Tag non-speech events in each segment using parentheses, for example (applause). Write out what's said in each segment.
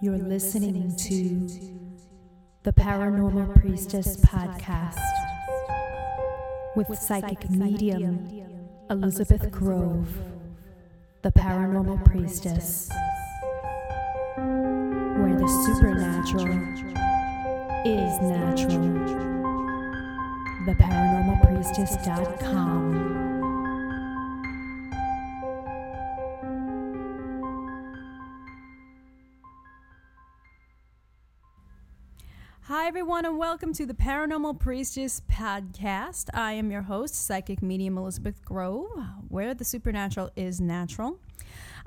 You're listening to the Paranormal Priestess Podcast with psychic medium Elizabeth Grove, the Paranormal Priestess, where the supernatural is natural. TheParanormalPriestess.com. everyone, and welcome to the Paranormal Priestess podcast. I am your host, psychic medium Elizabeth Grove, where the supernatural is natural.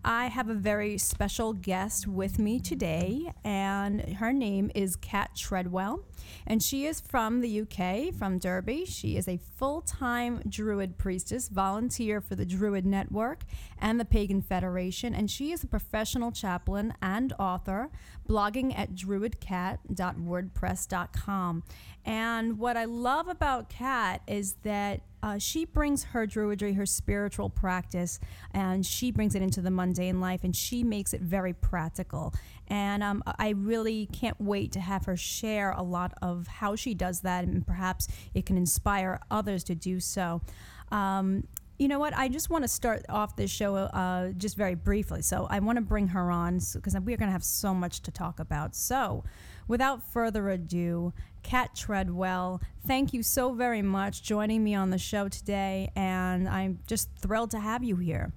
I have a very special guest with me today, and her name is Kat Treadwell, and she is from the UK, from Derby. She is a full time Druid priestess, volunteer for the Druid Network and the Pagan Federation, and she is a professional chaplain and author, blogging at druidcat.wordpress.com. And what I love about Kat is that uh, she brings her druidry, her spiritual practice, and she brings it into the mundane life and she makes it very practical. And um, I really can't wait to have her share a lot of how she does that, and perhaps it can inspire others to do so. Um, you know what? I just want to start off this show uh, just very briefly. So I want to bring her on because we're going to have so much to talk about. So, without further ado, Kat Treadwell, thank you so very much joining me on the show today, and I'm just thrilled to have you here.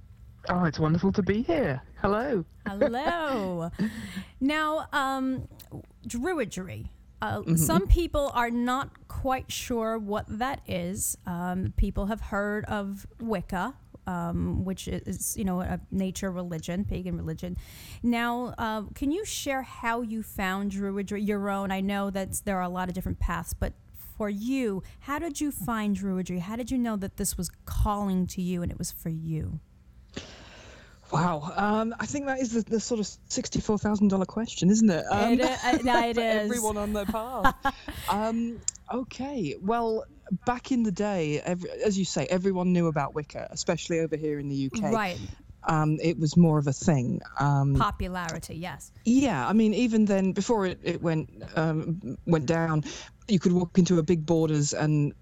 Oh, it's wonderful to be here. Hello. Hello. (laughs) now, um, druidry. Uh, mm-hmm. Some people are not quite sure what that is. Um, people have heard of Wicca, um, which is you know a nature religion, pagan religion. Now, uh, can you share how you found Druidry, your own? I know that there are a lot of different paths, but for you, how did you find Druidry? How did you know that this was calling to you and it was for you? Wow, um, I think that is the, the sort of sixty-four thousand dollar question, isn't it? Um, it, is, no, it is. everyone on their (laughs) path. um, okay, well, back in the day, every, as you say, everyone knew about Wicca, especially over here in the UK. Right. Um, it was more of a thing. Um, Popularity, yes. Yeah, I mean, even then, before it, it went um, went down, you could walk into a big Borders and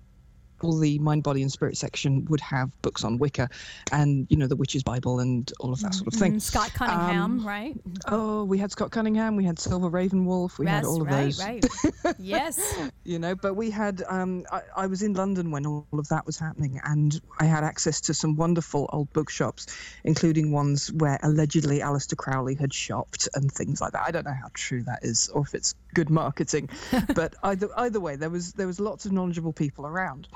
all the mind, body, and spirit section would have books on Wicca, and you know the Witch's Bible and all of that sort of thing. Mm, Scott Cunningham, um, right? Oh, we had Scott Cunningham, we had Silver Ravenwolf, we yes, had all of right, those. Right, (laughs) yes. you know, but we had. Um, I, I, was in London when all of that was happening, and I had access to some wonderful old bookshops, including ones where allegedly Aleister Crowley had shopped and things like that. I don't know how true that is, or if it's good marketing, (laughs) but either either way, there was there was lots of knowledgeable people around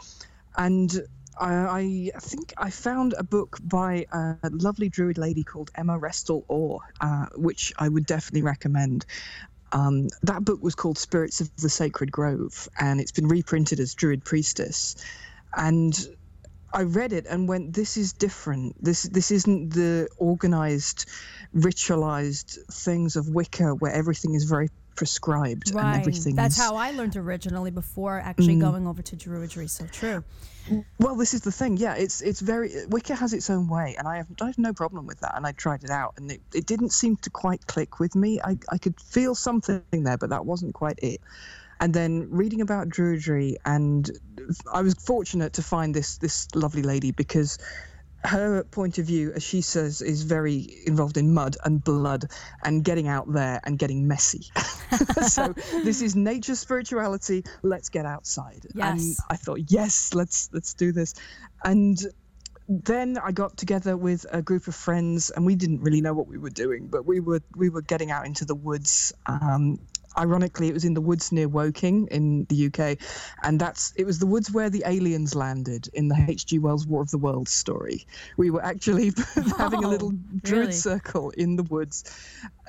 and I, I, think I found a book by a lovely druid lady called Emma Restall Orr, uh, which I would definitely recommend. Um, that book was called Spirits of the Sacred Grove, and it's been reprinted as Druid Priestess. And I read it and went, "This is different. This this isn't the organized, ritualized things of Wicca where everything is very prescribed right. and everything. That's how I learned originally before actually mm. going over to Druidry. So true. Well, this is the thing. Yeah, it's it's very Wicca has its own way, and I have I have no problem with that. And I tried it out, and it, it didn't seem to quite click with me. I I could feel something there, but that wasn't quite it. And then reading about Druidry, and I was fortunate to find this this lovely lady because her point of view, as she says, is very involved in mud and blood and getting out there and getting messy. (laughs) so this is nature spirituality. Let's get outside. Yes. And I thought, yes, let's let's do this. And then I got together with a group of friends, and we didn't really know what we were doing, but we were we were getting out into the woods um, ironically, it was in the woods near Woking in the UK, and that's it was the woods where the aliens landed in the H.G. Wells War of the Worlds story. We were actually (laughs) having a little (laughs) oh, druid really? circle in the woods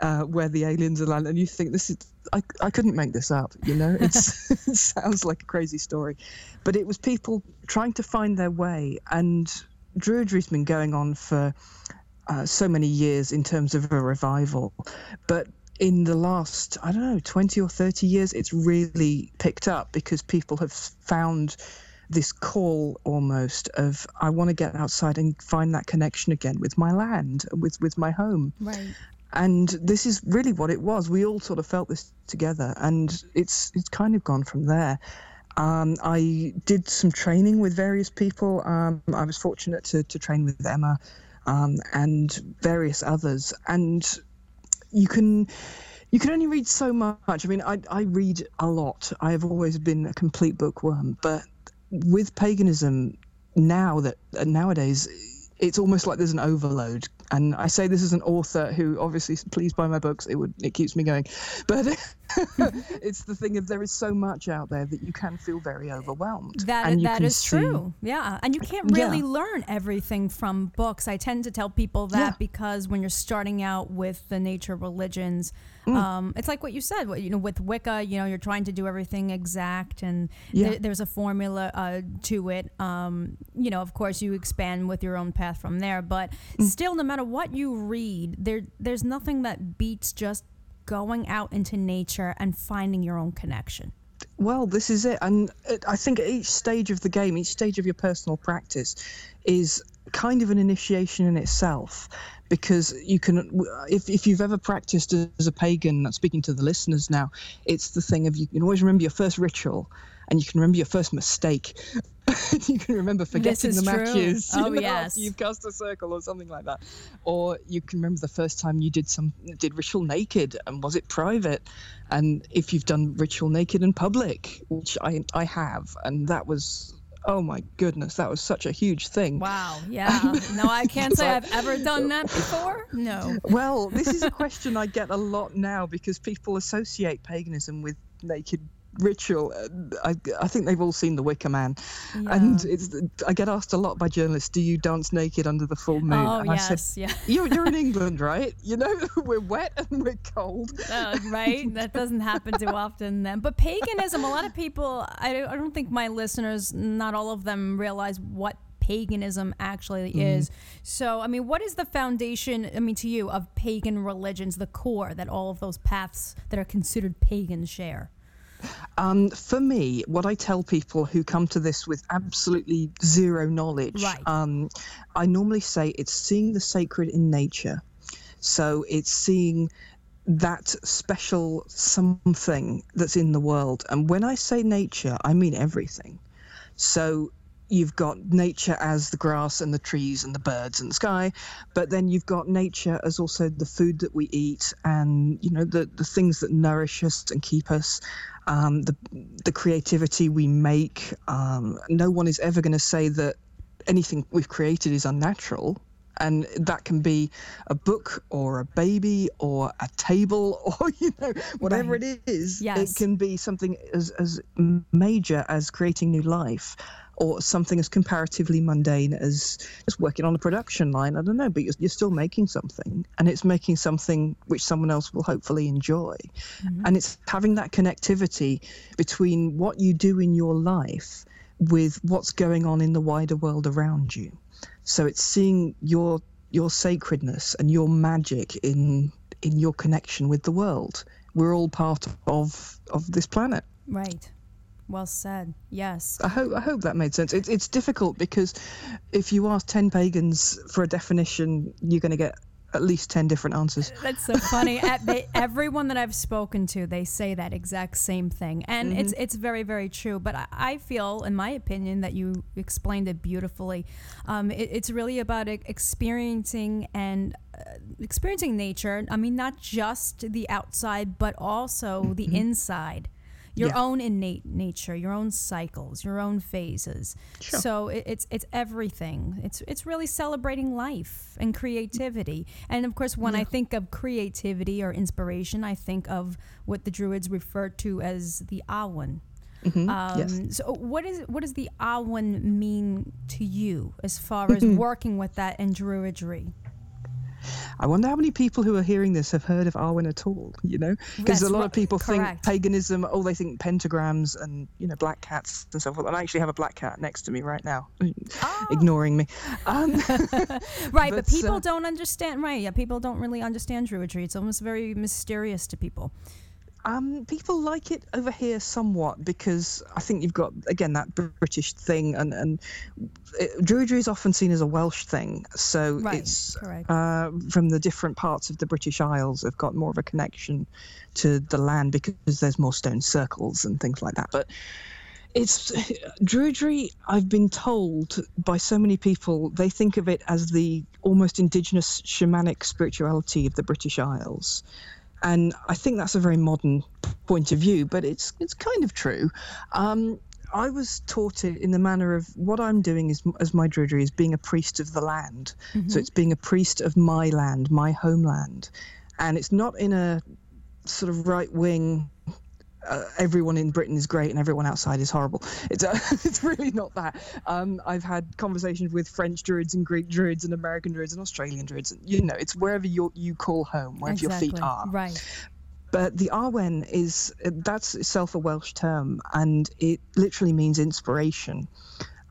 uh, where the aliens are landed, and you think this is. I, I couldn't make this up, you know. (laughs) It's, it sounds like a crazy story, but it was people trying to find their way, and Druidry's been going on for uh, so many years in terms of a revival, but in the last, I don't know, 20 or 30 years, it's really picked up because people have found this call almost of I want to get outside and find that connection again with my land, with with my home. Right. and this is really what it was. We all sort of felt this together, and it's it's kind of gone from there. Um, I did some training with various people. Um, I was fortunate to, to train with Emma um, and various others, and you can you can only read so much. I mean, I, I read a lot. I have always been a complete bookworm, but with paganism now that nowadays it's almost like there's an overload and I say this as an author who obviously please buy my books. It would it keeps me going, but (laughs) it's the thing of there is so much out there that you can feel very overwhelmed. That that is see, true. Yeah, and you can't really yeah. learn everything from books. I tend to tell people that yeah. because when you're starting out with the nature of religions, mm. um, it's like what you said. You know, with Wicca, you know, you're trying to do everything exact, and yeah. th- there's a formula uh, to it. Um, you know, of course, you expand with your own path from there, but mm. still, no matter what you read, there there's nothing that beats just going out into nature and finding your own connection. Well, this is it. And I think at each stage of the game, each stage of your personal practice is kind of an initiation in itself because you can if, if you've ever practiced as a pagan speaking to the listeners now it's the thing of you can always remember your first ritual and you can remember your first mistake. (laughs) you can remember forgetting the matches. Oh you know, yes, you've cast a circle or something like that, or you can remember the first time you did some did ritual naked and was it private, and if you've done ritual naked in public, which I I have, and that was oh my goodness, that was such a huge thing. Wow. (laughs) Yeah. No, I can't say I've ever done that (laughs) before. No. Well, this is a question I get a lot now because people associate paganism with naked ritual. I, I think they've all seen The Wicker Man, yeah. and it's. I get asked a lot by journalists, "Do you dance naked under the full moon?" Oh and yes, I said, yeah. You're, you're in (laughs) England, right? You know, (laughs) we're wet and we're cold. Uh, right, that doesn't happen too often. Then, but paganism. A lot of people. I, I don't think my listeners, not all of them, realize what paganism actually mm. is. So, I mean, what is the foundation, I mean, to you, of pagan religions, the core that all of those paths that are considered pagan share? Um, for me, what I tell people who come to this with absolutely zero knowledge, right. um, I normally say it's seeing the sacred in nature. So it's seeing that special something that's in the world. And when I say nature, I mean everything. So you've got nature as the grass and the trees and the birds and the sky, but then you've got nature as also the food that we eat and you know the the things that nourish us and keep us um, the the creativity we make. Um, no one is ever going to say that anything we've created is unnatural. And that can be a book or a baby or a table (laughs) or you know whatever right. it is. Yes. It can be something as as major as creating new life or something as comparatively mundane as just working on a production line. I don't know, but you're, you're still making something, and it's making something which someone else will hopefully enjoy. Mm-hmm. And it's having that connectivity between what you do in your life with what's going on in the wider world around you. So it's seeing your your sacredness and your magic in in your connection with the world. We're all part of of this planet. Right. Well said. Yes. I hope I hope that made sense. It's it's difficult because if you ask ten pagans for a definition, you're going to get at least 10 different answers. That's so funny. Everyone that I've spoken to, they say that exact same thing. And mm-hmm. it's it's very, very true. But I, I, feel, in my opinion, that you explained it beautifully. Um, it, it's really about experiencing and uh, experiencing nature. I mean, not just the outside, but also the mm-hmm. inside your yeah. own innate nature, your own cycles, your own phases. Sure. So it, it's it's everything. It's it's really celebrating life and creativity. And of course, when yeah. I think of creativity or inspiration, I think of what the Druids refer to as the Awen. Mm-hmm. Um, yes. So what is what does the Awen mean to you as far as working with that in Druidry? I wonder how many people who are hearing this have heard of Awen at all, you know? Because a lot of people correct. think paganism, oh, they think pentagrams and, you know, black cats and so forth. And I actually have a black cat next to me right now, oh. ignoring me. Um, (laughs) right, but, (laughs) but people uh, don't understand, right? Yeah, people don't really understand Druidry. It's almost very mysterious to people. Um, people like it over here somewhat because I think you've got again that British thing, and and it, Druidry is often seen as a Welsh thing. So Right, it's uh, from the different parts of the British Isles have got more of a connection to the land because there's more stone circles and things like that. But it's Druidry. I've been told by so many people they think of it as the almost indigenous shamanic spirituality of the British Isles, and I think that's a very modern point of view, but it's it's kind of true. Um, I was taught it in the manner of what I'm doing is as my Druidry is being a priest of the land. So it's being a priest of my land, my homeland, and it's not in a sort of right wing. Uh, everyone in Britain is great and everyone outside is horrible. It's uh, (laughs) it's really not that. Um, I've had conversations with French druids and Greek druids and American druids and Australian druids. And, you know, it's wherever you you call home, wherever your feet are. Right. But the Awen is that's itself a Welsh term, and it literally means inspiration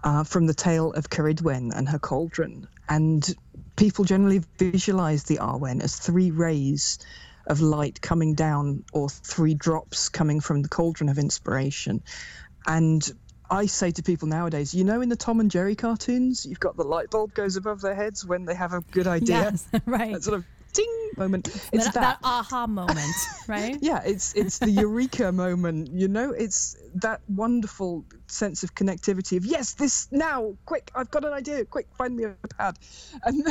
uh, from the tale of Ceridwen and her cauldron. And people generally visualize the Awen as three rays of light coming down, or three drops coming from the cauldron of inspiration. And I say to people nowadays, you know, in the Tom and Jerry cartoons, you've got the light bulb goes above their heads when they have a good idea. Yes. (laughs) Right. That sort of ding moment. It's that, that. aha moment, (laughs) right? yeah it's it's the eureka (laughs) moment you know? It's that wonderful sense of connectivity of yes this now quick i've got an idea quick find me a pad. And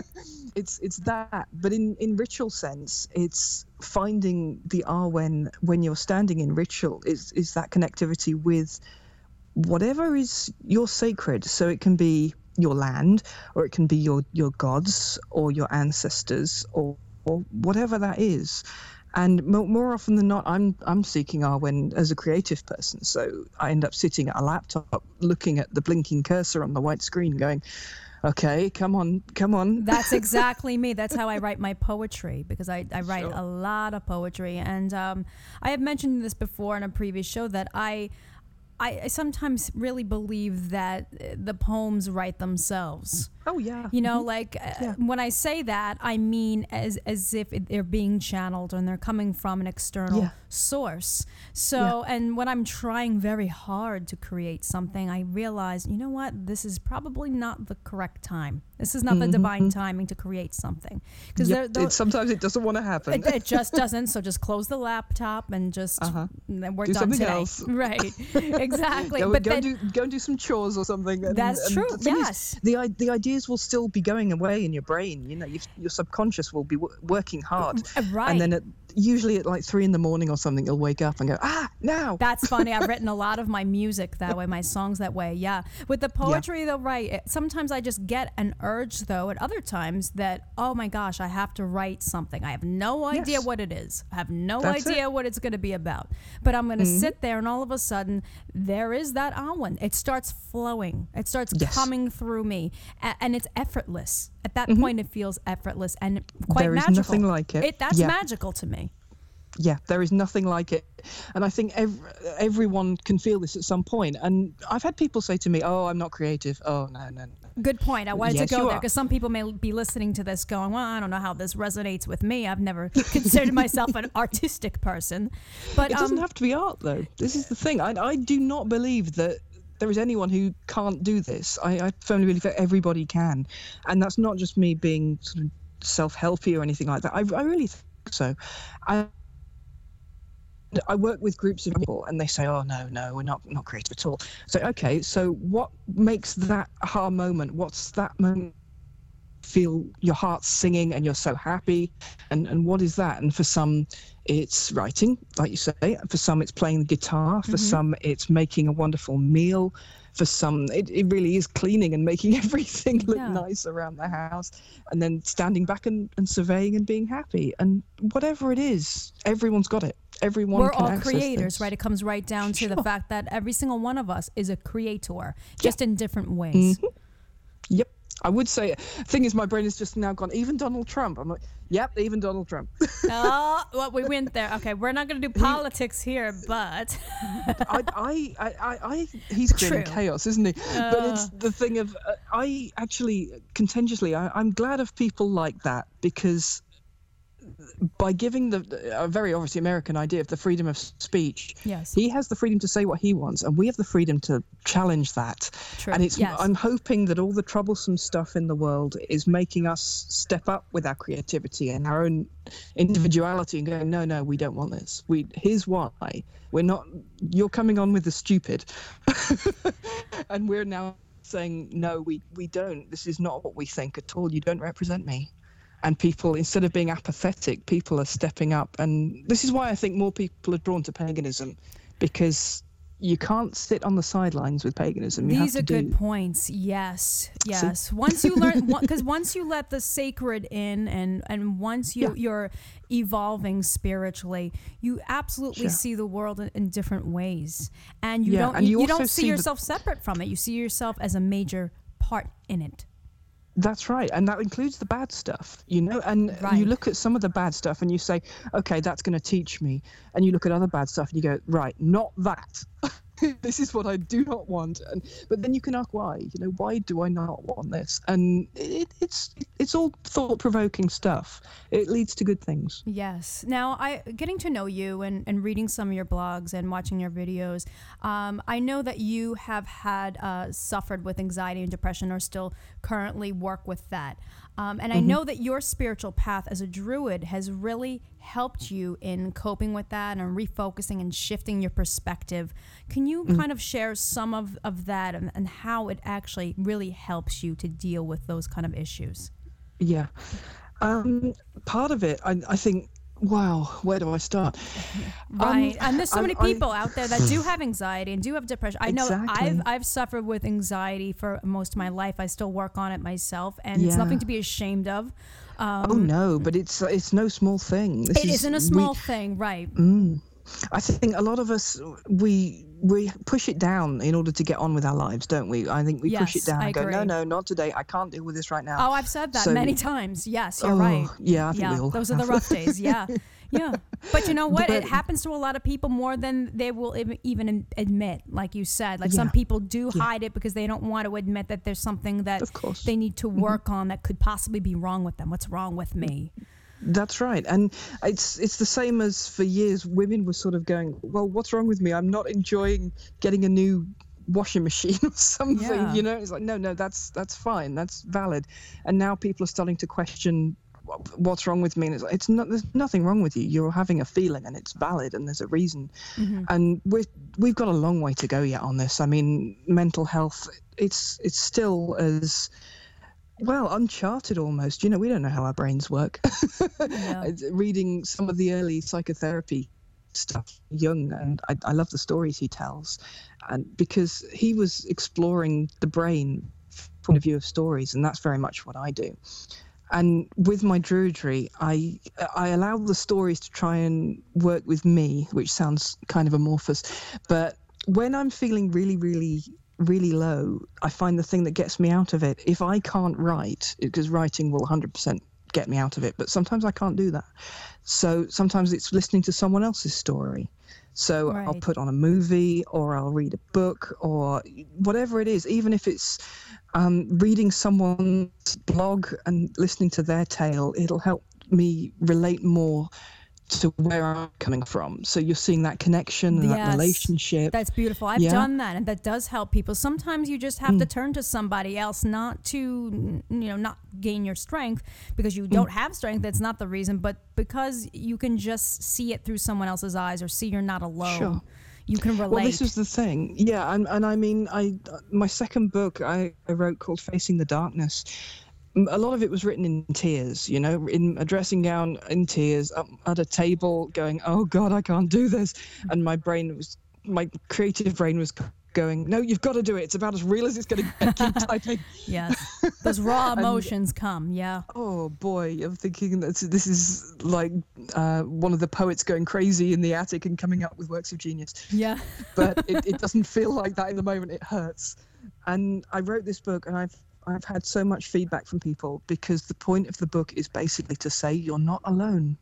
(laughs) it's it's that. But in in ritual sense it's finding the ah Awen when you're standing in ritual is is that connectivity with whatever is your sacred. So it can be your land or it can be your your gods or your ancestors or or whatever that is and more often than not i'm i'm seeking Awen as a creative person so i end up sitting at a laptop looking at the blinking cursor on the white screen going okay come on come on (laughs) That's exactly me. That's how I write my poetry because I, I write Sure. a lot of poetry. And um, I have mentioned this before in a previous show that I, I, I sometimes really believe that the poems write themselves. Oh yeah You know, like uh, Yeah. when I say that, I mean as as if it, they're being channeled and they're coming from an external Yeah. source. So, and when I'm trying very hard to create something, I realize, you know what, this is probably not the correct time. This is not the divine timing to create something because Mm-hmm, Yep, sometimes it doesn't want to happen it, it just (laughs) doesn't. So just close the laptop and just Uh-huh. then we're Do done something today. else. (laughs) Right? (laughs) Exactly. go, but go, then, and do, go and do some chores or something. And, That's and true, thing is, yes. the the ideas will still be going away in your brain. You know, your, your subconscious will be w- working hard, Uh, right. and then at, usually at like three in the morning or something, you'll wake up and go, ah, now. That's funny. I've (laughs) written a lot of my music that way, my songs that way. Yeah. With the poetry, though, right. it- Sometimes I just get an urge, though, at other times that, oh my gosh, I have to write something. I have no idea Yes. what it is. I have no That's it. idea what it's going to be about. But I'm going to Mm-hmm. sit there, and all of a sudden, there is that Awen. It starts flowing, it starts Yes. coming through me, a- and it's effortless. At that point, it feels effortless and quite Mm-hmm. There is nothing like it. That's Yeah. magical to me. Yeah, there is nothing like it. And I think ev- everyone can feel this at some point. And I've had people say to me, oh, I'm not creative. Oh, no, no, no. Good point. I wanted Yes, to go there because some people may be listening to this going, well, I don't know how this resonates with me. I've never (laughs) considered myself an artistic person. But It doesn't um, have to be art, though. This is the thing. I, I do not believe that there is anyone who can't do this. I, I firmly believe that everybody can. And that's not just me being sort of self helpy or anything like that. I, I really think so. I, I work with groups of people and they say, oh, no, no, we're not, not creative at all. So, okay, so what makes that aha moment? What's that moment? feel your heart singing and you're so happy and and what is that and for some it's writing like you say for some it's playing the guitar for mm-hmm. some it's making a wonderful meal for some it, it really is cleaning and making (laughs) everything look Yeah. nice around the house and then standing back and, and surveying and being happy and whatever it is everyone's got it everyone we're all creators, this. right? It comes right down to the fact that every single one of us is a creator, just in different ways. Mm-hmm. yep I would say, thing is, my brain has just now gone. Even Donald Trump. I'm like, yep, even Donald Trump. (laughs) oh, well, we went there. Okay, we're not going to do politics here, but (laughs) I, I, I, I, he's creating chaos, isn't he? but it's the thing of, uh, I actually, contentiously, I, I'm glad of people like that because by giving the a very obviously American idea of the freedom of speech, Yes. he has the freedom to say what he wants, and we have the freedom to challenge that. True. And it's Yes. I'm hoping that all the troublesome stuff in the world is making us step up with our creativity and our own individuality and going, no, no, we don't want this. We here's why. We're not. You're coming on with the stupid, (laughs) and we're now saying no, we we don't. This is not what we think at all. You don't represent me. And people, instead of being apathetic, people are stepping up. And this is why I think more people are drawn to paganism, because you can't sit on the sidelines with paganism. You These are have to good points. Yes, yes. Once you learn, (laughs) because once you let the sacred in, and and once you Yeah. you're evolving spiritually, you absolutely Sure. see the world in, in different ways, and you Yeah, don't and you, you don't also see, see the- yourself separate from it. You see yourself as a major part in it. That's right, and that includes the bad stuff, you know. And Right. you look at some of the bad stuff, and you say, "Okay, that's going to teach me." And you look at other bad stuff, and you go, "Right, not that." (laughs) (laughs) this is what I do not want. And but then you can ask why. You know, why do I not want this? And it, it's it's all thought provoking stuff. It leads to good things. Yes. Now, I getting to know you and, and reading some of your blogs and watching your videos, um, I know that you have had uh, suffered with anxiety and depression, or still currently work with that. Um, and I know that your spiritual path as a druid has really helped you in coping with that and refocusing and shifting your perspective. Can you kind of share some of, of that and, and how it actually really helps you to deal with those kind of issues? Yeah. Um, part of it, I, I think. Wow, where do I start? Um, Right. and there's so I'm- many I- people out there that do have anxiety and do have depression. I know Exactly. I've I've suffered with anxiety for most of my life. I still work on it myself and it's nothing to be ashamed of. Um, oh no, but it's it's no small thing. This it is- isn't a we- small thing, right? Mm. I think a lot of us we we push it down in order to get on with our lives, don't we? I think we push it down I and go, no, no, not today. I can't deal with this right now. Oh, I've said that So- many times. Yes, you're Oh, right. Yeah, I think Yeah, those are the rough days. (laughs) Yeah, yeah. But you know what? it happens to a lot of people more than they will even admit. Like you said, like some people do Yeah. hide it because they don't want to admit that there's something that Of course. they need to mm-hmm. work on that could possibly be wrong with them. What's wrong with me? That's right, and it's it's the same as for years. Women were sort of going, well, what's wrong with me? I'm not enjoying getting a new washing machine (laughs) or something. Yeah. You know, it's like no, no, that's that's fine, that's valid. And now people are starting to question what's wrong with me. And it's like, it's not there's nothing wrong with you. You're having a feeling, and it's valid, and there's a reason. Mm-hmm. And we we've got a long way to go yet on this. I mean, mental health. It's it's still as well uncharted almost. You know we don't know how our brains work. (laughs) Yeah. Reading some of the early psychotherapy stuff Jung and I, I love the stories he tells. And because he was exploring the brain point of view of stories and that's very much what i do. And with my druidry i i allow the stories to try and work with me which sounds kind of amorphous. But when i'm feeling really really really low i find the thing that gets me out of it. If i can't write because writing will 100% get me out of it but sometimes i can't do that. So sometimes it's listening to someone else's story. So i'll put on a movie or i'll read a book or whatever it is even if it's um, reading someone's blog and listening to their tale it'll help me relate more to where i'm coming from so you're seeing that connection and Yes. that relationship That's beautiful. I've Yeah. Mm. done that, and that does help people. Sometimes you just have to turn to somebody else, not to you know not gain your strength because Mm. you don't have strength. That's not the reason, but because you can just see it through someone else's eyes or see you're not alone. Sure. You can relate. Well, this is the thing. Yeah, and, and I mean, I my second book I, I wrote called Facing the Darkness. A lot of it was written in tears, you know, in a dressing gown, in tears, at a table, going, "Oh God, I can't do this," and my brain was, my creative brain was going, "No, you've got to do it. It's about as real as it's going to get." (laughs) Keep typing. yes, those raw (laughs) emotions come. Yeah, Oh boy, I'm thinking that this is like uh, one of the poets going crazy in the attic and coming up with works of genius. yeah. but it, it (laughs) doesn't feel like that in the moment. It hurts. And I wrote this book, and I've I've had so much feedback from people because the point of the book is basically to say you're not alone.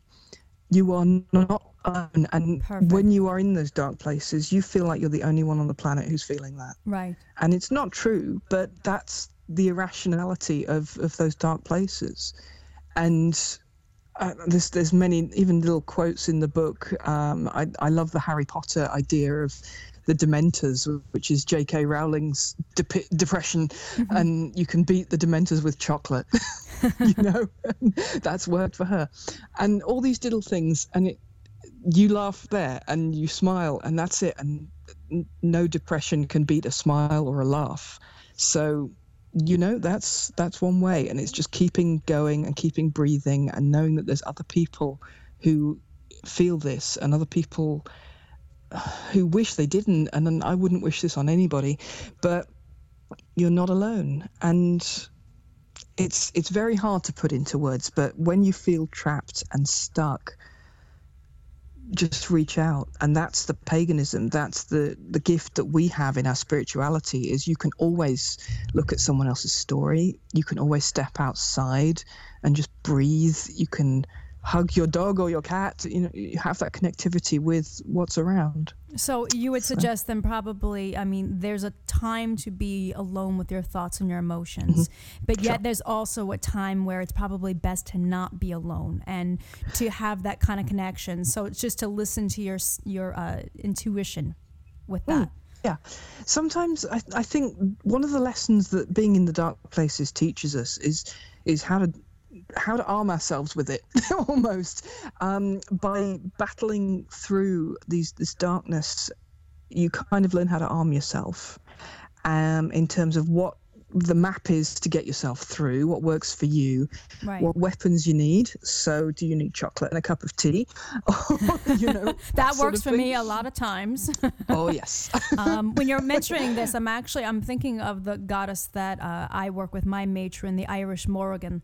You are not alone, and Perfect. when you are in those dark places, you feel like you're the only one on the planet who's feeling that. Right. And it's not true, but that's the irrationality of of those dark places. And uh, there's there's many even little quotes in the book. Um, I I love the Harry Potter idea of the Dementors, which is J.K. Rowling's de- depression, mm-hmm. and you can beat the Dementors with chocolate. (laughs) you (laughs) know, (laughs) that's worked for her, and all these little things, and it, you laugh there and you smile, and that's it, and no depression can beat a smile or a laugh. So you know that's that's one way and it's just keeping going and keeping breathing and knowing that there's other people who feel this and other people who wish they didn't and I wouldn't wish this on anybody but you're not alone. And it's it's very hard to put into words but when you feel trapped and stuck just reach out. And that's the paganism. That's the the gift that we have in our spirituality is you can always look at someone else's story. You can always step outside and just breathe. You can hug your dog or your cat you know you have that connectivity with what's around so you would suggest then probably i mean there's a time to be alone with your thoughts and your emotions mm-hmm. but yet sure. there's also a time where it's probably best to not be alone and to have that kind of connection so it's just to listen to your your uh, intuition with hmm. that mm. Yeah. Sometimes I, I think one of the lessons that being in the dark places teaches us is is how to how to arm ourselves with it (laughs) almost um, by battling through these this darkness. You kind of learn how to arm yourself um, in terms of what the map is to get yourself through what works for you right. what weapons you need. So do you need chocolate and a cup of tea? (laughs) You know (laughs) that, that works for me a lot of times. Oh yes. Um, when you're mentioning this i'm actually i'm thinking of the goddess that uh, i work with my matron the irish morrigan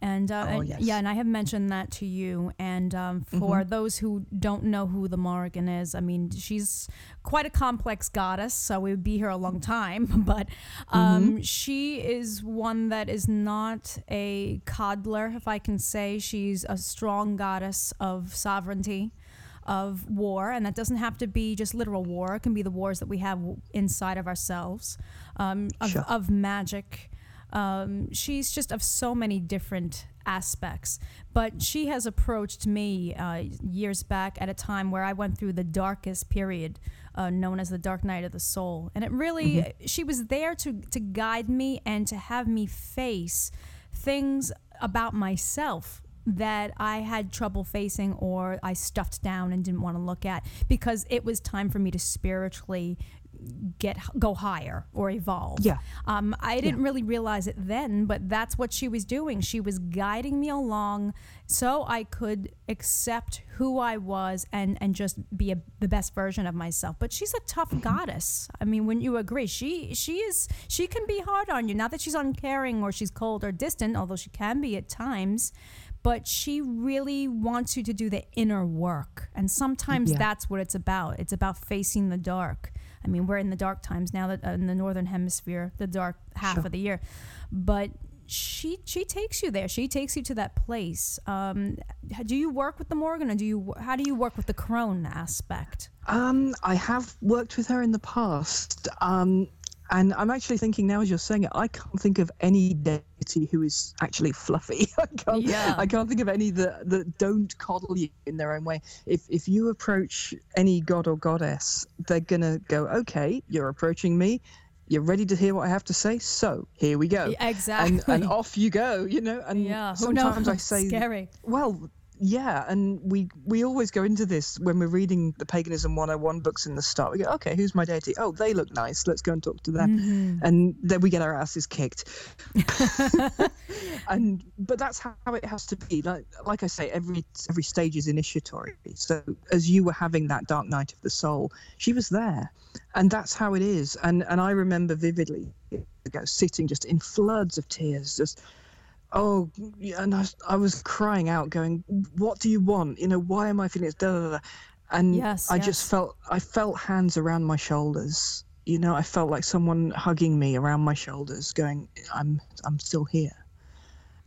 and, uh, oh, yes. yeah, and I have mentioned that to you. And um, for mm-hmm. those who don't know who the Morrigan is, I mean, she's quite a complex goddess, so we would be here a long time. (laughs) But um, mm-hmm. she is one that is not a coddler, if I can say. She's a strong goddess of sovereignty of war, and that doesn't have to be just literal war. It can be the wars that we have inside of ourselves, um, of, sure. of magic, um, she's just of so many different aspects. But she has approached me uh, years back at a time where I went through the darkest period, uh, known as the Dark Night of the Soul. And it really, mm-hmm. she was there to, to guide me and to have me face things about myself that I had trouble facing or I stuffed down and didn't want to look at because it was time for me to spiritually get go higher or evolve. Yeah. Um, I didn't yeah. really realize it then, but that's what she was doing. She was guiding me along so I could accept who I was and and just be a, the best version of myself. But she's a tough mm-hmm. goddess. I mean, wouldn't you agree, she she is she can be hard on you. Not that she's uncaring or she's cold or distant, although she can be at times but she really wants you to do the inner work. And sometimes yeah. that's what it's about. It's about facing the dark. I mean, we're in the dark times now that uh, in the northern hemisphere, the dark half sure. of the year. But she she takes you there. She takes you to that place. Um, do you work with the Morrigan, or do you how do you work with the crone aspect? Um, I have worked with her in the past. Um, and I'm actually thinking now, as you're saying it, I can't think of any deity who is actually fluffy. (laughs) I can't. Yeah. I can't think of any that that don't coddle you in their own way. If if you approach any god or goddess, they're gonna go, okay, you're approaching me. You're ready to hear what I have to say, so here we go. Exactly. And, and off you go, you know. And yeah. sometimes I say, scary. Well, yeah, and we we always go into this when we're reading the paganism 101 books in the start. We go, okay, who's my deity? Oh, they look nice. Let's go and talk to them. Mm-hmm. And then we get our asses kicked. (laughs) and but that's how it has to be. Like like I say, every every stage is initiatory. So as you were having that dark night of the soul, she was there. And that's how it is. And and I remember vividly ago sitting just in floods of tears, just oh and I, I was crying out going what do you want you know why am i feeling this da, da, da. and yes, i yes. just felt i felt hands around my shoulders you know i felt like someone hugging me around my shoulders going i'm i'm still here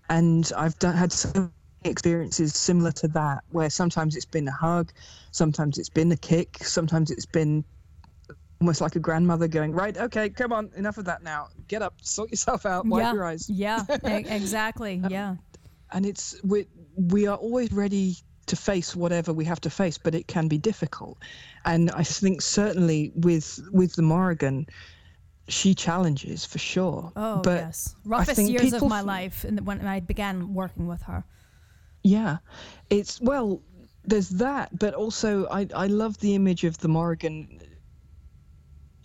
and i've done, had some experiences similar to that where sometimes it's been a hug sometimes it's been a kick sometimes it's been almost like a grandmother going, right, okay, come on, enough of that now. Get up, sort yourself out, wipe yeah, your eyes. Yeah, (laughs) exactly. Um, yeah. And it's we we are always ready to face whatever we have to face, but it can be difficult. And I think certainly with with the Morrigan, she challenges for sure. Oh but yes, roughest years of my life, and when I began working with her. Yeah, it's well. There's that, but also I I love the image of the Morrigan.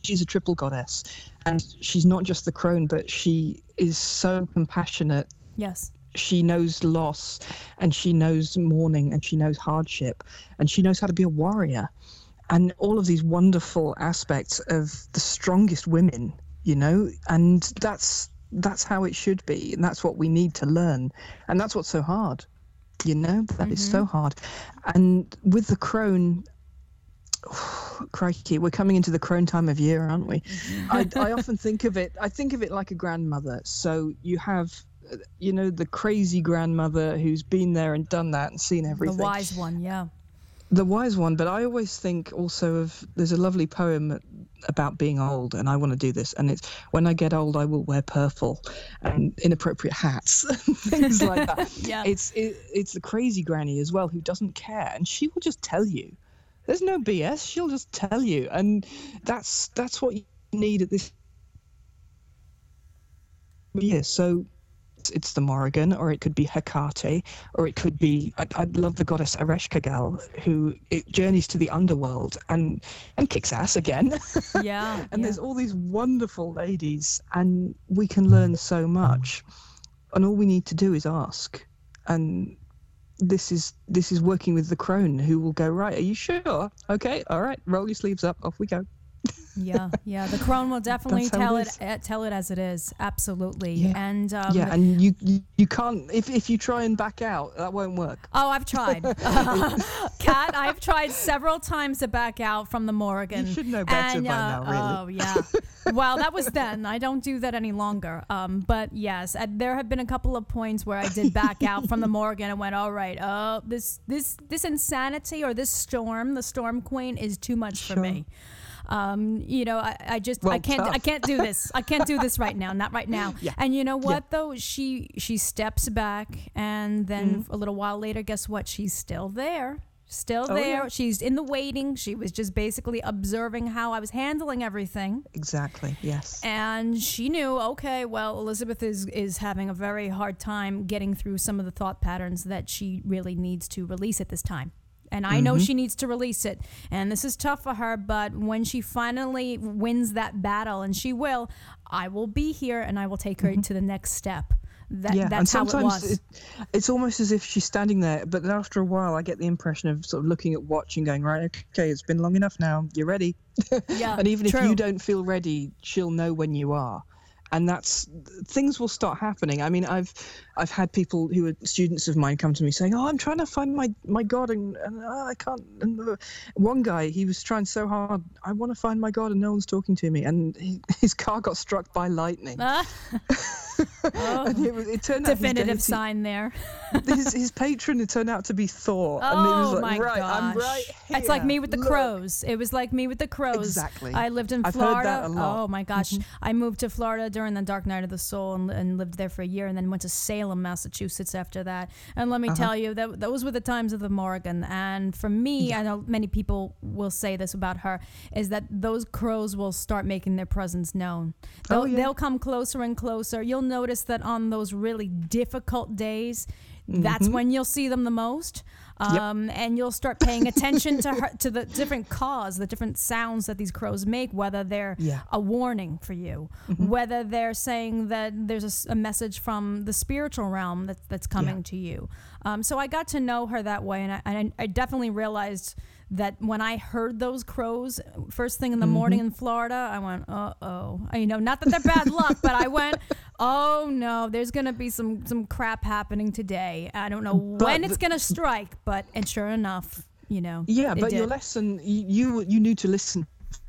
She's a triple goddess, and she's not just the crone, but she is so compassionate. Yes. She knows loss, and she knows mourning, and she knows hardship, and she knows how to be a warrior, and all of these wonderful aspects of the strongest women. You know, and that's that's how it should be, and that's what we need to learn, and that's what's so hard you know that is so mm-hmm. hard and with the crone (sighs) crikey we're coming into the crone time of year aren't we? Mm-hmm. I, I (laughs) often think of it i think of it like a grandmother. So you have you know the crazy grandmother who's been there and done that and seen everything. The wise one, yeah. the wise one but i always think also of there's a lovely poem about being old and i want to do this and it's when i get old i will wear purple and inappropriate hats (laughs) and things like that. (laughs) Yeah. it's it, it's the crazy granny as well who doesn't care and she will just tell you there's no bs she'll just tell you and that's that's what you need at this yeah so it's- the Morrigan, or it could be Hecate, or it could be I, I love the goddess Ereshkigal, who it journeys to the underworld and and kicks ass again. (laughs) Yeah. and yeah. there's all these wonderful ladies, and we can learn so much. And all we need to do is ask. And this is this is working with the crone, who will go right. Are you sure? Okay, all right. Roll your sleeves up. Off we go. Yeah, yeah. The crone will (laughs) definitely tell it it, uh, tell it as it is. Absolutely. Yeah. And um, yeah, and you, you you can't if if you try and back out, that won't work. Oh, I've tried. (laughs) (laughs) Kat, I've tried several times to back out from the Morrigan. You should know better and, by uh, now, Oh, yeah. well, that was then. I don't do that any longer. Um, but yes, uh, there have been a couple of points where I did back out from the Morrigan and went, all right, oh, this this this insanity or this storm, the Storm Queen, is too much for me. Um, you know, I, I just I can't I can't do this. I can't do this right now. Not right now. (laughs) Yeah. And you know what though? She she steps back and then Mm-hmm. a little while later, guess what? She's still there. Still Oh, there. yeah. She's in the waiting. She was just basically observing how I was handling everything. Exactly. Yes. And she knew, okay, well, Elizabeth is is having a very hard time getting through some of the thought patterns that she really needs to release at this time. And I know mm-hmm. she needs to release it. And this is tough for her, but when she finally wins that battle, and she will, I will be here and I will take her mm-hmm. to the next step. That, yeah, and that's how it sometimes was. it, it's almost as if she's standing there, but then after a while, I get the impression of sort of looking at watch and going, right, okay, it's been long enough now. You're ready. (laughs) yeah, and even if you don't feel ready, she'll know when you are. And that's things will start happening. I mean, I've I've had people who are students of mine come to me saying, "Oh, I'm trying to find my my God, and, and oh, I can't." And uh, one guy, he was trying so hard. I want to find my God, and no one's talking to me. And he, (laughs) his car got struck by lightning. Ah. (laughs) oh, it, was- it turned out definitive deity- sign there. (laughs) his, his patron had turned out to be Thor. and it was Oh like, my right, gosh! I'm right here. It's like me with the Look." crows. It was like me with the crows. Exactly. I lived in I've heard Florida. that a lot. Mm-hmm. Oh my gosh! I moved to Florida during the Dark Night of the Soul and, and lived there for a year, and then went to Salem, Massachusetts after that. And let me Uh-huh. tell you, that those were the times of the Morrigan. And for me, I know many people will say this about her, is that those crows will start making their presence known. They'll, Oh, yeah. they'll come closer and closer. You'll notice that on those really difficult days, that's when you'll see them the most. Mm-hmm. Yep. Um, and you'll start paying attention to her, to the different caws, the different sounds that these crows make, whether they're Yeah. a warning for you, Mm-hmm. whether they're saying that there's a message from the spiritual realm that, that's coming to you. Um, so I got to know her that way, and I, and I definitely realized that when I heard those crows first thing in the morning Mm-hmm. in Florida, I went, uh oh. You know, not that they're bad luck, but I went, (laughs) oh no, there's gonna be some some crap happening today. I don't know when it's gonna strike, but and sure enough, you know. Yeah, but your lesson, you, you you knew to listen.